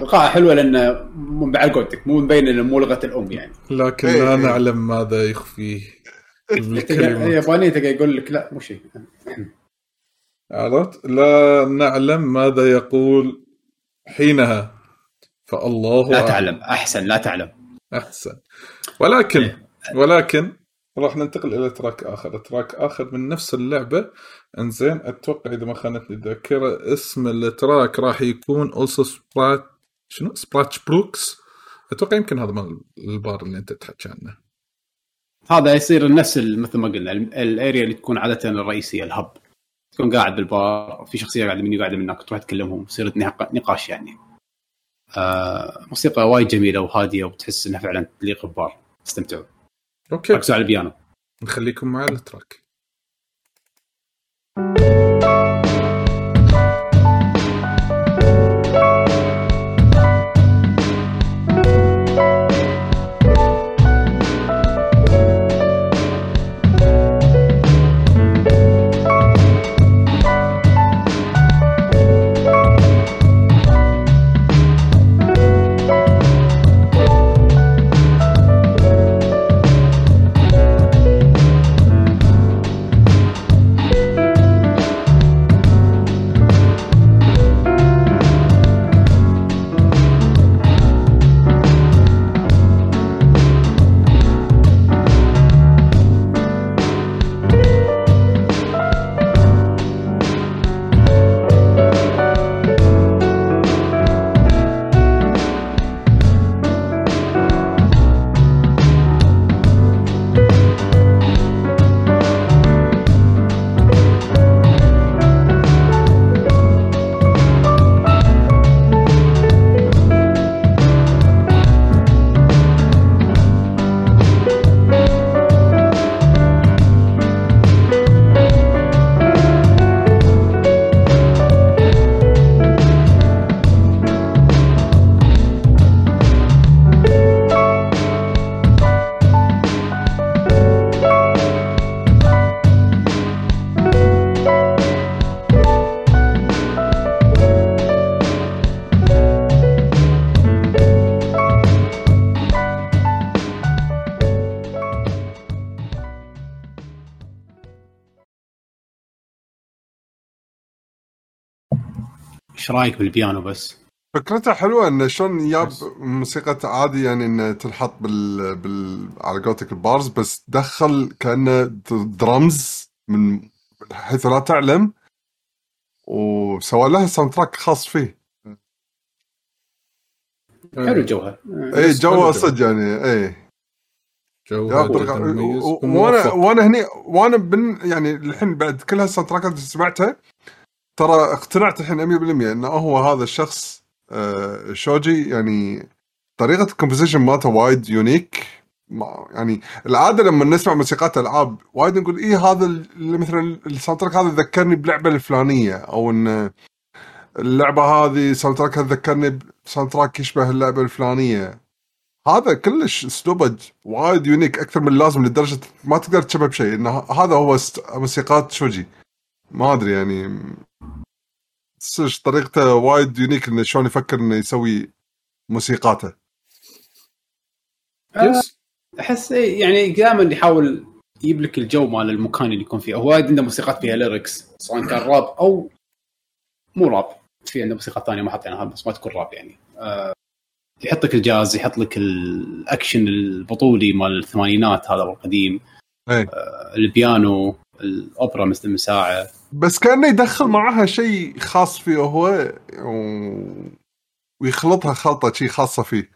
القاء حلوة لأنه مو على قولتك مو مبين إنه مو لغة الأم يعني. لكن إيه، لا إيه. نعلم ماذا يخفيه الكلمات الياباني تلقى يقول لك لا مو شيء. عرفت؟ لا نعلم ماذا يقول حينها. فالله لا. تعلم أحسن لا تعلم. أحسن. ولكن ولكن راح ننتقل إلى track آخر. track آخر من نفس اللعبة. انزين أتوقع اذا ما خانتني الذاكرة اسم ال track راح يكون Also Sprach شنو؟ Sprach Brooks أتوقع يمكن هذا مال البار اللي انت تحكي عنه. هذا يصير نفس مثل ما قلنا ال- ال area اللي تكون عادة الرئيسية ال hub. تكون قاعد بالبار في شخصية قاعدة مني قاعدة من هناك تروح تكلمهم يصير نق- نقاش يعني. آه موسيقى وايد جميلة وهادية وتحس إنها فعلا تليق ببار. استمتعوا. أوكي. ركزوا على البيانو. نخليكم مع ال track. Thank you. إيش رأيك بالبيانو بس؟ فكرتها حلوة انه شلون بس. موسيقى عادي يعني إنه تنحط بال, بال... على قولتك ال bars بس دخل كأنه درمز من من حيث لا تعلم وسوى لها soundtrack خاص فيه حلو جوها اي بس حلو جو جو. صدق يعني اي جو يا هادي برغ- مميز و- وأنا. وأنا هني وأنا بن يعني الحين بعد كل هال soundtrack ات اللي سمعتها ترى اقتنعت الحين 100% إنه هو هذا الشخص آه، شوجي يعني طريقة ال composition مالته وايد unique يعني العادة لما نسمع موسيقات العاب وايد نقول إيه هذا اللي مثلا ال soundtrack هذا ذكرني بلعبة الفلانية أو إن اللعبة هذه soundtrack ذكرني ب soundtrack يشبه اللعبة الفلانية. هذا كلش أسلوبه وايد unique أكثر من اللازم لدرجة ما تقدر تشبه بشيء إنه هذا هو موسيقات شوجي. ما أدري يعني. طريقته وايد unique إنه شلون يفكر إنه يسوي موسيقاته. yes أحس إيه، يعني دائما يحاول يجيب لك الجو مال المكان اللي يكون فيه. هو وايد عنده موسيقات فيها lyrics سواء كان راب أو مو راب. في عنده موسيقى ثانية ما حطيناها بس ما تكون راب يعني. آه يحط لك الجاز يحط لك الأكشن البطولي مال الثمانينات هذا القديم اي آه البيانو الأوبرا مثل المساعه بس كأنه يدخل معها شيء خاص فيه هو و... ويخلطها خلطة شيء خاصة فيه.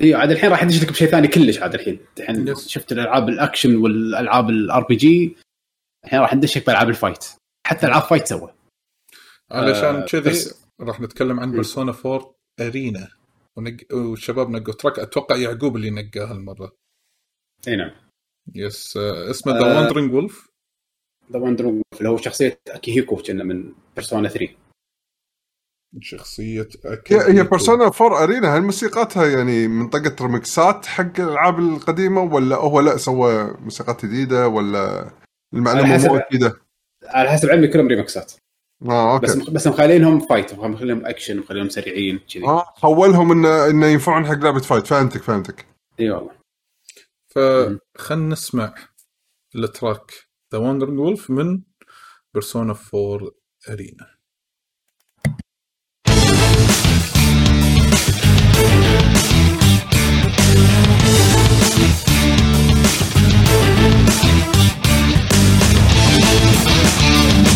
اي عاد الحين راح يدش لك بشيء ثاني كلش عاد الحين. الحين. شفت الألعاب الأكشن والألعاب ال RPG الحين راح ندشك بألعاب ال fight. حتى ألعاب fight سوى. علشان آه، كذي بس- راح نتكلم عن بيرسونا 4 أرينا. ونق... والشباب نقوا track أتوقع يعقوب اللي نقاه هالمرة. إي نعم. yes آه، اسمه the آه. Wandering Wolf the Wander اللي هو شخصية أكيهيكو كنا من بيرسونا 3 شخصية هي أكيد هي بيرسونا 4 أرينا هل موسيقاتها يعني منطقة ريمكسات حق الألعاب القديمة ولا هو لا سوى موسيقات جديدة ولا حسب- مو أكيدة؟ على حسب علمي كلهم ريمكسات آه بس okay بس مخلينهم fight مخليهم اكشن مخليهم سريعين كذي. آه حولهم انه إنه ينفعون حق لعبة fight فهمتك فهمتك. إي والله. فخلنا نسمع ال track. The Wandering Wolf من بيرسونا 4 ارينا Thank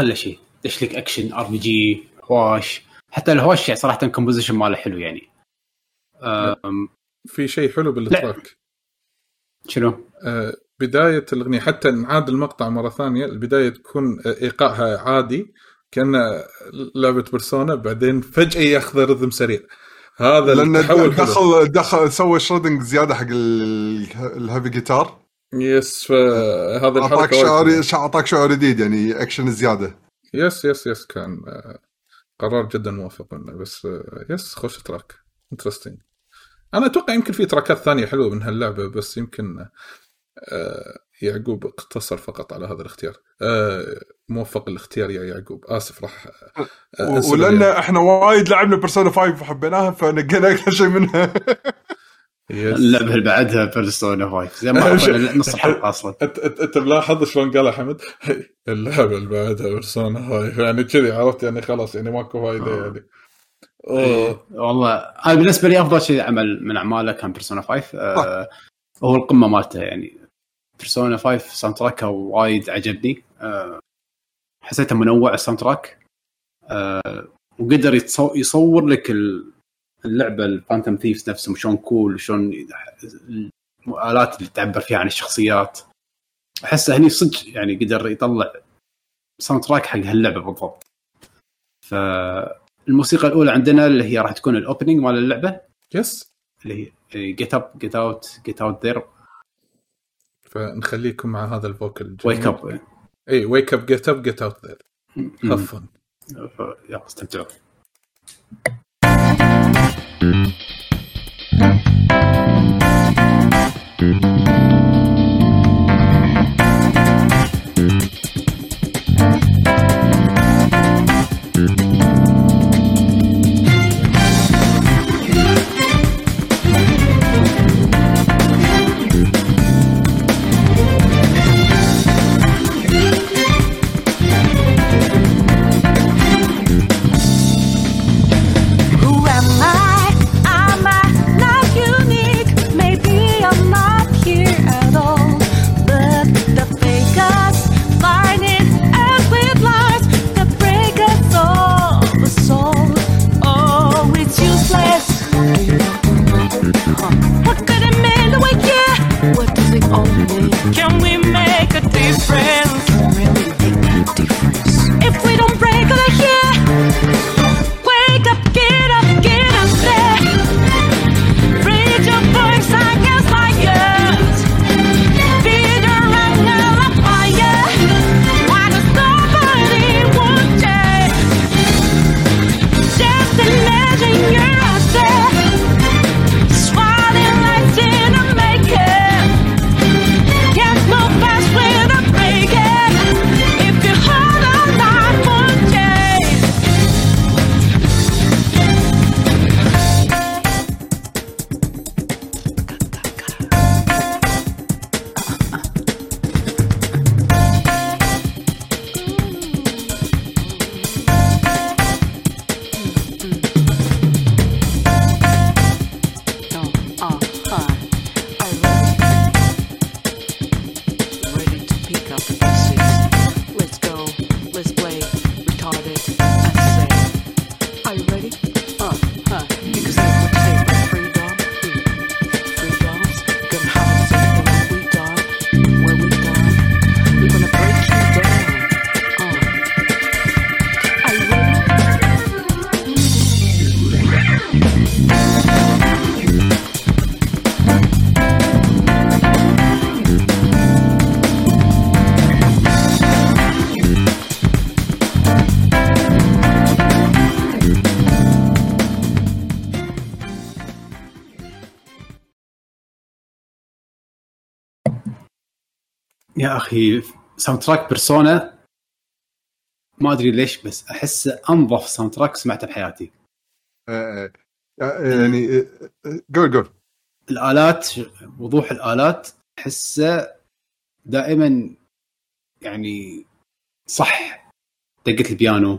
خلى شيء دش لك اكشن RPG هواش. حتى الهواش يعني صراحة composition ماله حلو يعني. أم، في شيء حلو بال track. شنو؟ آه، بداية الأغنية حتى نعاد المقطع مرة ثانية البداية تكون إيقاعها عادي كأن لعبة بيرسونا بعدين فجأة ياخذ rhythm سريع. هذا لأن التحول حلو. دخل دخل سوى shredding زيادة حق ال- ال heavy guitar yes فهذا أعطاك الحركه شعور أعطاك شعور جديد يعني اكشن زيادة. yes yes yes كان آه، قرار جدا موفق منه بس آه، yes خوش track interesting أنا أتوقع يمكن في track ات ثانية حلوة من هاللعبة بس يمكن آه، يعقوب اقتصر فقط على هذا الاختيار. آه، موفق الاختيار يا يعقوب. آسف راح آه، ولأن. إحنا وايد لعبنا بيرسونا 5 وحبيناها فنقينا أكثر شيء منها. اللعبه اللي بعدها بيرسونا 5 زي ما نص الحلقة أصلا. انت ملاحظ شلون قال حمد؟ اللعبه اللي بعدها بيرسونا هاي يعني كذي عرفت؟ يعني خلاص يعني ماكو فايدة يعني. أوه. والله. أنا بالنسبة لي أفضل شيء عمل من أعماله كان بيرسونا 5 آه هو القمة مالته يعني. بيرسونا 5 soundtrack ها وايد عجبني. آه حسيته منوع ال soundtrack آه وقدر يصور لك ال- اللعبة ال Phantom Thieves نفسهم شلون cool شلون الآلات اللي تعبر فيها عن الشخصيات. احسه هني صدق يعني قدر يطلع soundtrack حق هاللعبة بالضبط. فالموسيقى الأولى عندنا اللي هي راح تكون ال opening مال اللعبة. yes اللي هي get up get out get out there فنخليكم مع هذا ال vocal wake up إي ويك اب جيت اب جيت اوت ذير هاف فن يلا استمتعوا. يا أخي soundtrack بيرسونا ما أدري ليش بس احسه أنظف soundtrack سمعته بحياتي. آه، آه، يعني آه، آه، قول قول. الآلات وضوح الآلات احسه دائما يعني صح. دقة البيانو.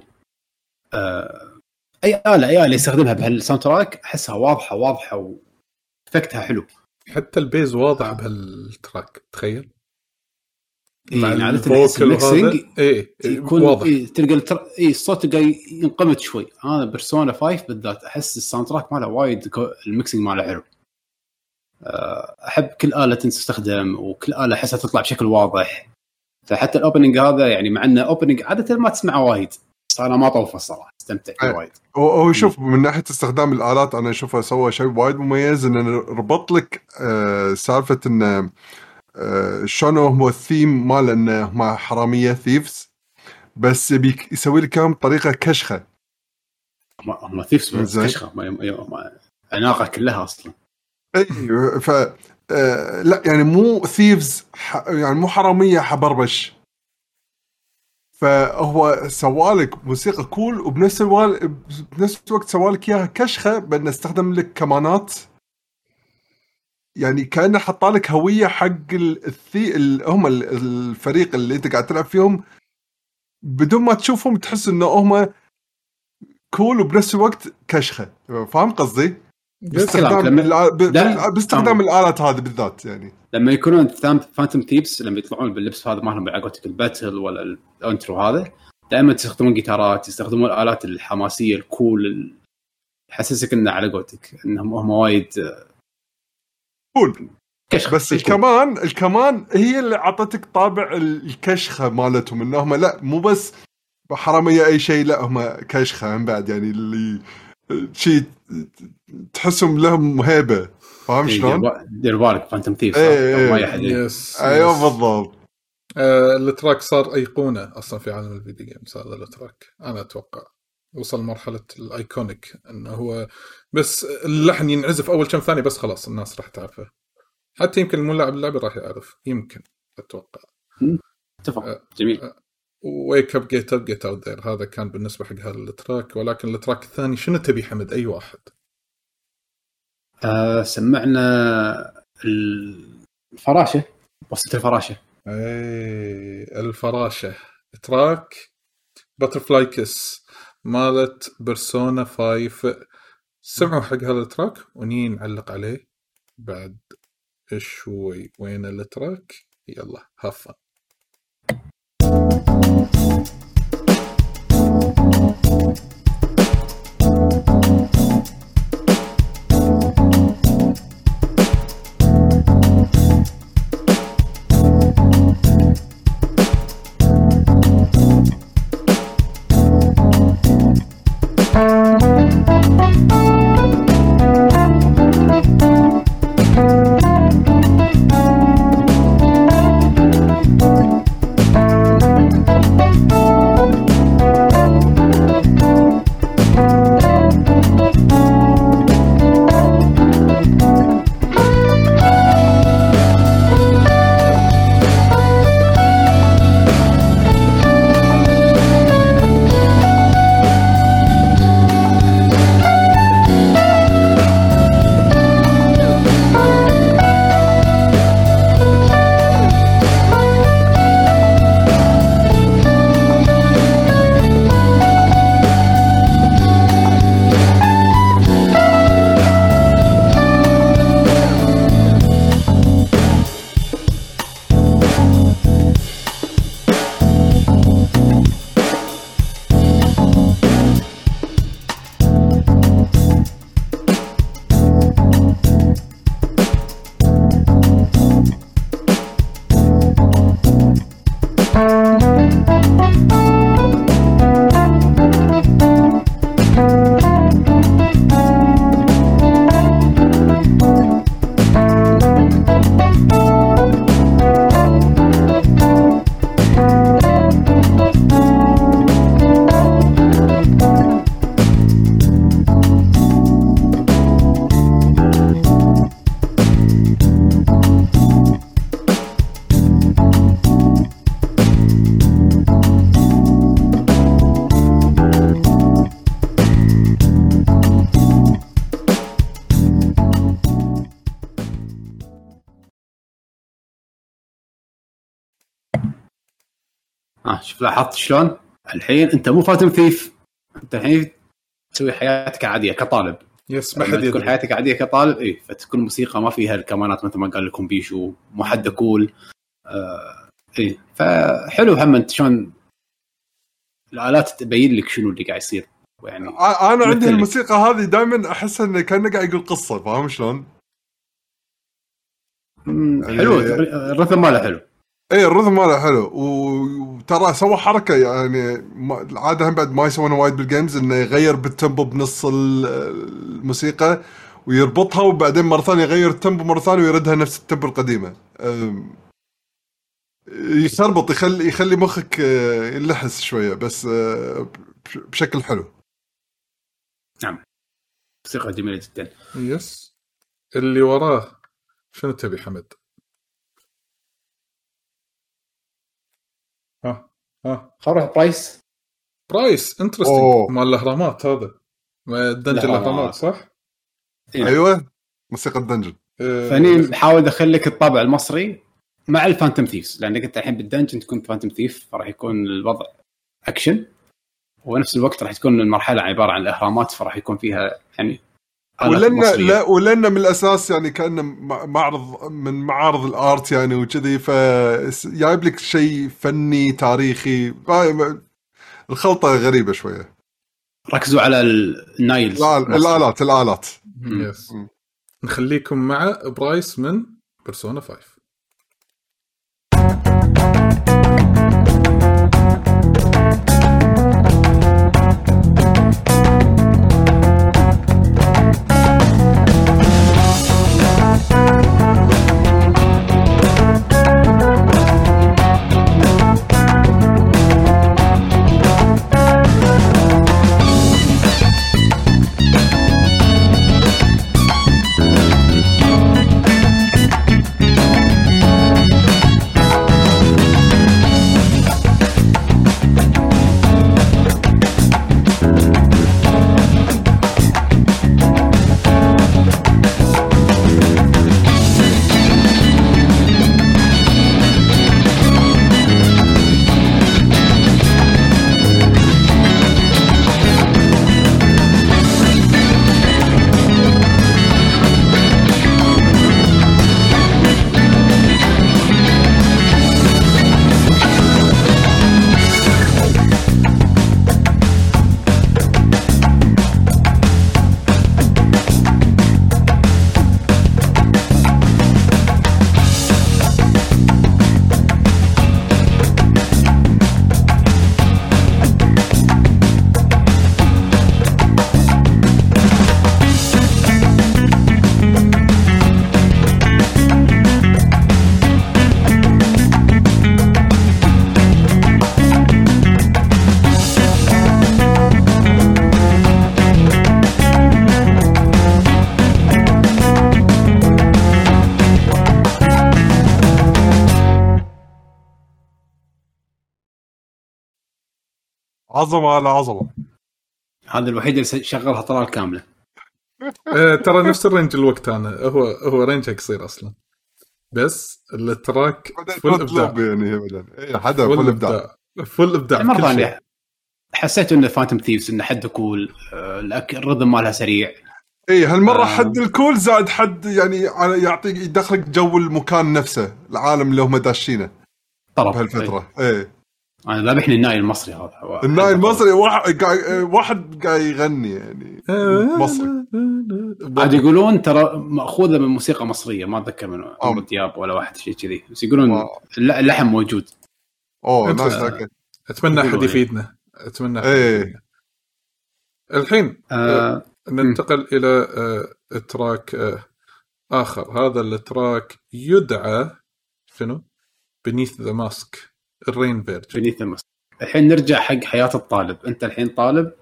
آه، أي آلة أي آلة يستخدمها بهال soundtrack أحسها واضحة واضحة و effect ها حلو. حتى ال bass واضح بهال track تخيل. إيه مع يعني هذا. ال mixing اي يكون واضح. إيه تلقى التر... إيه الصوت قاعد ينقمت شوي. انا بيرسونا 5 بالذات أحس ال soundtrack ماله وايد ال mixing ماله حلو. أه، أحب كل آلة تستخدم وكل آلة أحسها تطلع بشكل واضح. فحتى ال opening هذا يعني مع إنه opening عادة ما تسمعه وايد. بس أنا ما طوفه الصراحة أستمتع فيه إيه. وايد. هو هو شوف من ناحية استخدام الآلات أنا أشوفه سوى شيء وايد مميز انه ربط لك آه سالفة إنه آه شلون هو الثيم مال انه هم حرامية thieves بس يسوي لك إياهم بطريقة كشخة. هم- هم thieves بس. كشخة ما- ما- ما- أناقة كلها أصلا. اي ف آه لا يعني مو thieves ح... يعني مو حرامية حبربش. فهو سوالك موسيقى cool وبنفس الوال... بنفس الوقت سوالك إياها كشخة بانه استخدم لك كمانات. يعني كأنه حطالك هوية حق ال- الثي ال... هم ال- الفريق اللي انت قاعد تلعب فيهم بدون ما تشوفهم تحس إنه هم cool وبنفس الوقت كشخة فاهم قصدي؟ باستخدام لما- ب- باستخدام. الآلات هذه بالذات يعني لما يكونون phantom thieves لما يطلعون باللبس هذا مالهم على قولتك ال battle ولا ال intro هذا دائما يستخدمون جيتارات يستخدمون الآلات الحماسية ال cool ال- يحسسك إنه على قولتك انهم هم وايد cool كشخ بس. الكمان الكمان هي اللي عطتك طابع ال- الكشخة مالتهم انهم لا مو بس حرامية أي شيء لا هم كشخة هم بعد يعني اللي شيء تحسهم لهم هيبة فاهم إيه، شلون؟ دير با- دير بالك phantom يحد yes أيوه. بالضبط آه ال track صار أيقونة أصلا في عالم ال video games هذا ال track أنا أتوقع وصل مرحله ال iconic إنه هو بس اللحن ينعزف أول كم ثانية بس خلاص الناس راح تعرفه. حتى يمكن مو لاعب اللعبة راح يعرف يمكن أتوقع. اتفق. آه. جميل. Wake Up Get Up Get Out There هذا كان بالنسبة حق هذا ال track. ولكن ال track الثاني شنو تبي حمد؟ أي واحد؟ آه سمعنا الفراشة وصلت الفراشة. اي إيه، الفراشة. track Butterfly Kiss مالت Persona 5 سمعوا حق هذا ال track وني نعلق عليه بعد شوي. وين ال track؟ يلا آه لاحظت شلون؟ الحين انت مو phantom thief. انت الحين تسوي حياتك عادية كطالب. yes ما حد تكون حياتك عادية كطالب اي فتكون موسيقى ما فيها الكمانات مثل ما قال لكم بيشو مو حد cool آه اي فحلو هم انت شلون الآلات تبين لك شنو اللي قاعد يصير. يعني أنا عندي الموسيقى هذه دائما أحس إنه كأنه قاعد يقول قصة فاهم شلون؟ حلو الرثم ماله حلو. اي الرذم ماله حلو. و- وترى سوى حركة يعني ما- العاده هم بعد ما يسوونها وايد بالجيمز إنه يغير بالتمبو بنص ال- الموسيقى ويربطها وبعدين مرة ثانية يغير التمبو مرة ثانية ويردها نفس التمبو القديمة. يخربط يخلي يخلي مخك آه، يلحس شوية بس آه، بش- بشكل حلو. موسيقى جميلة جدا. yes اللي وراه شنو تبي حمد؟ ها خلينا نروح Price Price interesting. مال الأهرامات هذا ما dungeon الأهرامات. الأهرامات صح؟ إيه. أيوه موسيقى ال dungeon آه، فهني يحاول ادخل لك الطابع المصري مع ال phantom thieves لأنك أنت الحين بال dungeon تكون phantom thief فراح يكون الوضع اكشن ونفس الوقت راح تكون المرحلة عبارة عن الأهرامات فراح يكون فيها يعني مصرية. لا ولان من الأساس يعني كانه مع- معرض من معارض ال art يعني وكذي ف جايب لك شيء فني تاريخي الخلطة غريبة شوية. ركزوا على النايلز لا الآلات الآلات. yes. نخليكم مع Price من Persona 5 عظمة على عظمة. هذا الوحيد اللي شغلها طلال كاملة. آه، ترى نفس ال range الوقت أنا. هو هو range ه قصير أصلا. بس ال track full إبداع. يعني بعدين. اي حدا full إبداع. full إبداع مرة حسيت انه phantom thieves انه حده cool آه، الأك- ال rhythm مالها سريع. اي هالمرة آه. حد ال cool زائد حد يعني على- يعطيك يدخلك جو المكان نفسه العالم اللي هم داشينه. طرف بهالفترة. اي أنا ذابحني الناي المصري هذا. الناي المصري واحد قاعد واحد قاعد يغني يعني. آه، مصري. عاد يقولون ترى مأخوذة من موسيقى مصرية ما أتذكر من آه. عمرو دياب ولا واحد شيء كذي. بس يقولون wow. الل- اللحن موجود. oh nice أتمنى أحد يفيدنا. أتمنى أحد إيه. الحين آه. ننتقل إلى آه، track آه، آخر. هذا ال track يدعى شنو؟ Beneath the Mask ال rain version Beneath the Mask الحين نرجع حق حياة الطالب. انت الحين طالب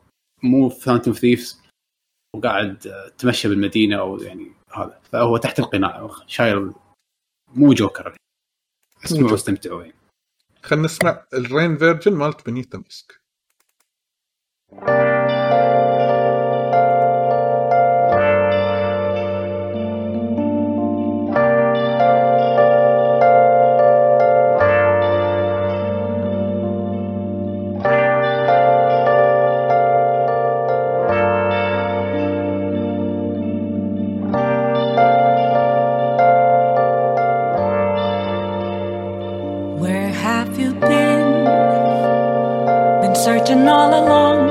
مو phantom thieves وقاعد تمشى بالمدينة أو يعني هذا. فهو تحت القناع شايل مو جوكر اسمعوا جوكر. واستمتعوا يعني خلينا نسمع ال rain version مالت Beneath the Mask We're virgin all alone,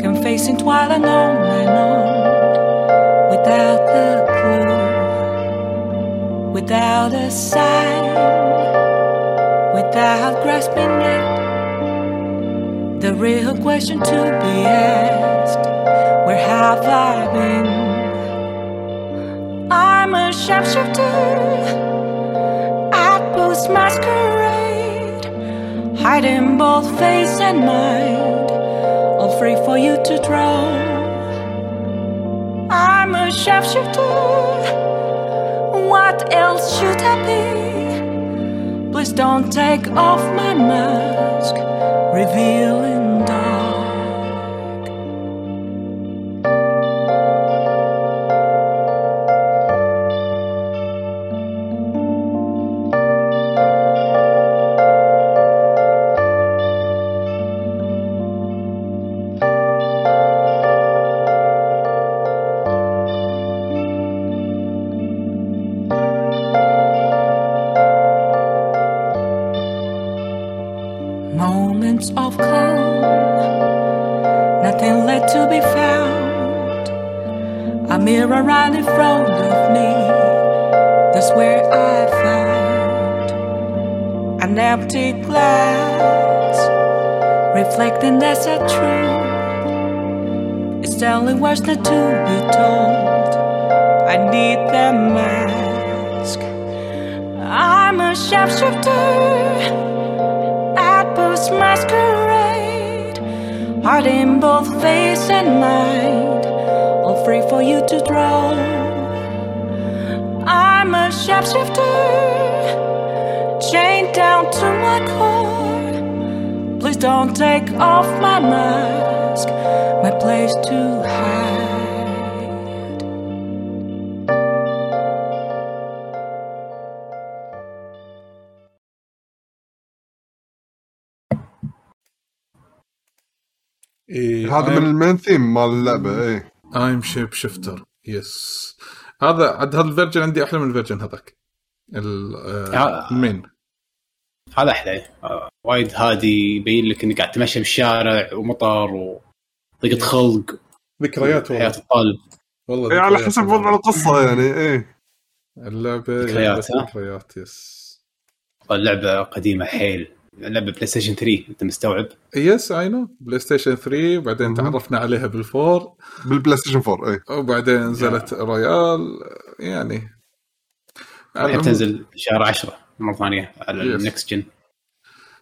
confessing to all I know and on, without a clue, without a sign, without grasping it. The real question to be asked: Where have I been? I'm a sharpshooter. I post masquerade hiding both face and mind, all free for you to draw. I'm a sharpshooter. What else should I be? Please don't take off my mask, revealing a sharpshooter, chained down to my core. Please don't take off my mask, my place to hide. إيه هذا من المين ثيم مال اللعبة اي ايم شيب شفتر يس هذا عاد هذا ال version عندي أحلى من ال version هذاك ال- آه، آه. ال main. هذا أحلى. آه، وايد هادي يبين لك إنك قاعد تمشي بالشارع ومطر وضيقه خلق. ذكريات حياة والله الطالب. والله إي على حسب. وضع القصة يعني اي اللعبة ذكريات،؟ ذكريات yes اللعبة قديمة حيل. لعبه PlayStation 3 أنت مستوعب؟ yes I know PlayStation 3 وبعدين. تعرفنا عليها بال four بال PlayStation 4 اي وبعدين نزلت Royal يعني المهم- تنزل شهر 10 مرة ثانية على. ال next gen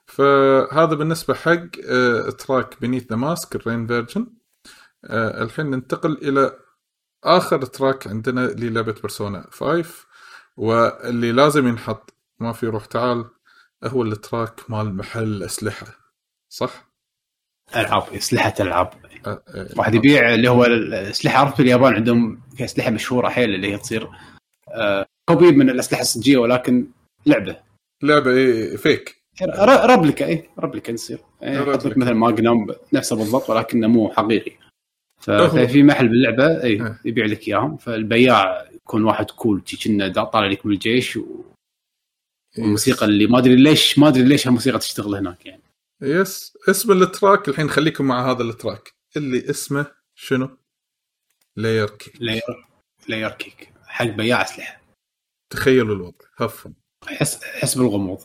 فهذا بالنسبة حق track Beneath the Mask ال rain version الحين ننتقل إلى آخر track عندنا للعبه Persona 5 واللي لازم ينحط ما في روح تعال هو ال track مال محل أسلحة صح؟ ألعاب أسلحة ألعاب آه، آه، واحد يبيع اللي هو الأسلحة عرفت في اليابان عندهم في اسلحه مشهورة حيل اللي هي تصير آه، copy من الأسلحة الصجيه ولكن لعبة. لعبة إيه، fake ر- replica اي replica تصير إيه، يحط لك replica. مثل ماجنوم نفسه بالضبط ولكنه مو حقيقي. ففي محل باللعبة اي إيه. يبيع لك إياهم. فالبياع يكون واحد cool كنا طالع لك من الجيش و- والموسيقى اللي ما أدري ليش ما أدري ليش هالموسيقى تشتغل هناك يعني. yes اسم ال track الحين خليكم مع هذا ال track. اللي اسمه شنو؟ Layer Cake Layer Layer Cake حق بياع أسلحة. تخيلوا الوضع هفن. حس حس بالغموض.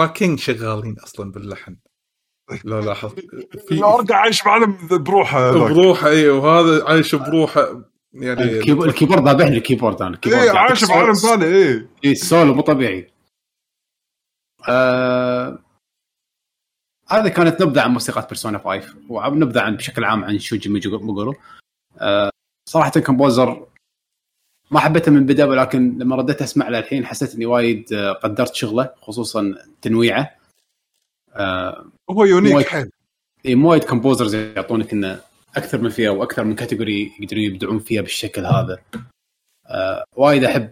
في track ين شغالين أصلا باللحن. لا لاحظ في الارجع عايش بعالم بروحه. بروحه اي وهذا عايش بروحه يعني ال keyboard, ال keyboard ذابح لي ال keyboard أنا ال keyboard إيه يعطيك عايش بعالم ثاني إيه. اي السولو مو طبيعي. آه... هذه كانت نبذة عن موسيقى بيرسونا 5 ونبذه عن بشكل عام عن شوجي ميجو- آه... صراحة composer ما حبيته من البداية ولكن لما رديت أسمع له الحين حسيت إني وايد آه، قدرت شغلة خصوصا تنويعه آه... هو unique. حيل اي مو وايد composers يعطونك إنه أكثر من فيها وأكثر من category يقدرون يبدعون فيها بالشكل هذا. آه وايد أحب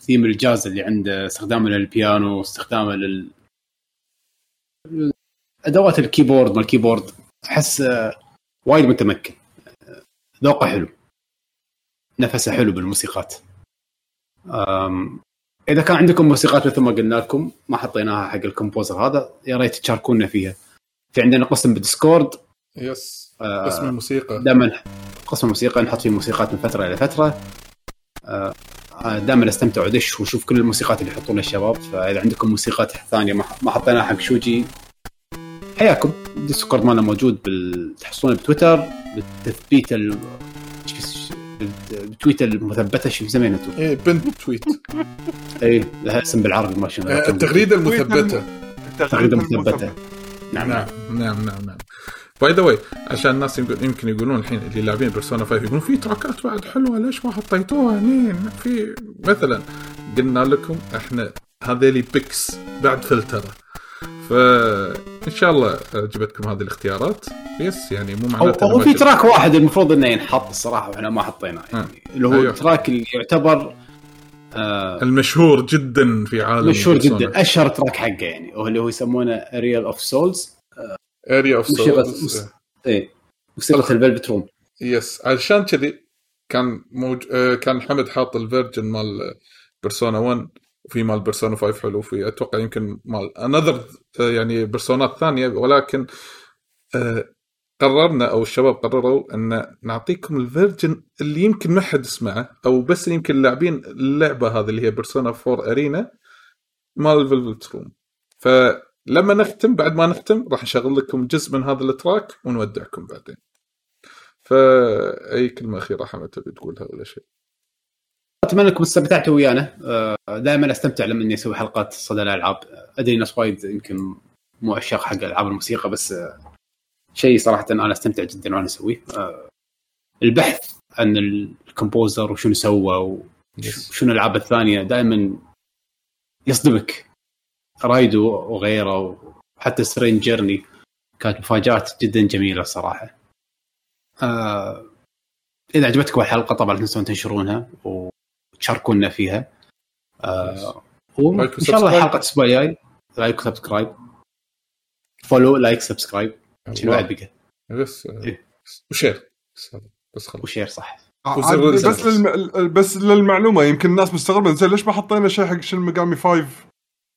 ثيم الجاز اللي عنده استخدامه للبيانو استخدامه لل أدوات ال keyboard مال ال keyboard أحس آه وايد متمكن آه، ذوقه حلو نفسه حلو بالموسيقات. إذا كان عندكم موسيقات مثل ما قلنا لكم ما حطيناها حق ال composer هذا يا ريت تشاركونا فيها. في عندنا قسم بالديسكورد. yes آه، اسم الموسيقى. دائما قسم الموسيقى نحط فيه موسيقات من فترة إلى فترة. دائما أستمتع ودش وأشوف كل الموسيقات اللي يحطونها الشباب فإذا عندكم موسيقات ثانية ما ما حطيناها حق شوجي. حياكم. الديسكورد مالنا موجود بال... تحصلونه بتويتر بالتثبيت ال... بالتويته المثبتة شو مسمينها أنتم؟ إيه pinned tweet. اي لها اسم بالعربي ما شنو آه، التغريده المثبتة. تغريدة مثبته نعم. نعم نعم نعم نعم. by the way عشان الناس يمكن يمكن يقولون الحين اللي لاعبين بيرسونا 5 يقولون في track ات بعد حلوة ليش ما حطيتوها؟ هني في مثلا قلنا لكم إحنا هذيلي picks بعد فلترة. فان شاء الله عجبتكم هذه الاختيارات. yes يعني مو معناته هو في track واحد المفروض إنه ينحط الصراحة وإحنا ما حطيناه يعني. اللي هو أيوه. ال track اللي يعتبر آه المشهور جدا في عالم مشهور. جدا أشهر track حقه يعني وهو اللي هو يسمونه Aria of Souls Aria of موسيقى- إيه موسيقى ال Velvet Room yes عشان كذي كان موج... آه، كان حمد حاط ال version مال بيرسونا 1 وفي مال بيرسونا 5 حلو في أتوقع يمكن مال another يعني بيرسونات ثانية ولكن آه، قررنا أو الشباب قرروا أن نعطيكم ال version اللي يمكن ما حد سمعه أو بس يمكن لاعبين اللعبة هذه اللي هي بيرسونا 4 Arena مال Velvet Room فلما نختم بعد ما نختم راح نشغل لكم جزء من هذا ال track ونودعكم بعدين. فأي كلمة أخيرة حمد تبي تقولها ولا شيء؟ أتمنى انكم استمتعتوا ويانا. دائما أستمتع لما إني أسوي حلقات صدى الألعاب. أدري ناس وايد يمكن مو عشاق حق ألعاب الموسيقى بس آه، شيء صراحة أنا أستمتع جدا وأنا أسويه. آه، البحث عن ال composer وشنو سوى وشنو الألعاب الثانية دائما يصدمك. رايدو وغيره وحتى Strange Journey كانت مفاجآت جدا جميلة الصراحه آه إذا عجبتكم الحلقة طبعا لا تنسون تنشرونها وتشاركونا فيها. آه وإن شاء الله. حلقة الأسبوع الجاي like و subscribe. follow like subscribe شنو بعد بقى؟ بس آه، إيه. و share. بس خلاص. و share صح. وزر بس. للم... بس للمعلومة يمكن الناس مستغربة زين ليش ما حطينا شيء حق شن ميجامي 5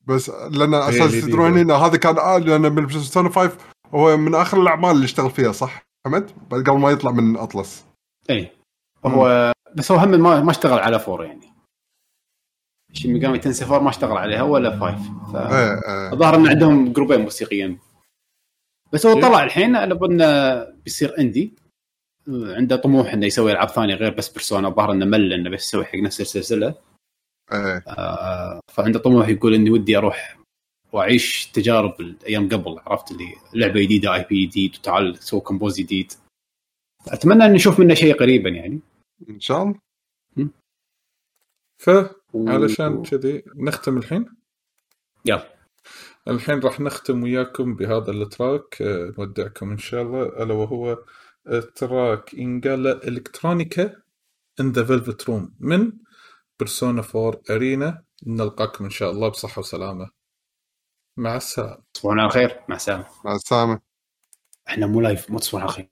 بس لأن هي أساس. تدرون هنا هذا كان آه لأن بالبلايستيشن 5 هو من آخر الأعمال اللي اشتغل فيها صح؟ حمد قبل ما يطلع من اطلس اي هو بس هو هم ما ما اشتغل على four يعني. شين ميجامي تنسي four ما اشتغل عليها ولا five. ف إيه إيه. الظاهر إن عندهم group ين موسيقيين. بس هو طلع الحين على إنه بيصير indie عنده طموح إنه يسوي ألعاب ثانية غير بس بيرسونا الظاهر إنه مل إنه بس يسوي حق نفس السلسلة. إيه. آه فعنده طموح يقول إني ودي أروح وأعيش تجارب الأيام قبل عرفت؟ اللي لعبة جديدة IP جديد وتعال سوي compose جديد. أتمنى ان نشوف منه شيء قريبا يعني. إن شاء الله. فعلشان كذي نختم الحين؟ يلا. الحين راح نختم وياكم بهذا ال track. آه، نودعكم إن شاء الله ألا وهو track إنجالا Electronica in the Velvet Room من بيرسونا 4 ارينا نلقاكم إن شاء الله بصحة وسلامة. مع السلامة. تصبحون على خير. مع السلامة. مع السلامة. إحنا مو لايف مو تصبحون على خير.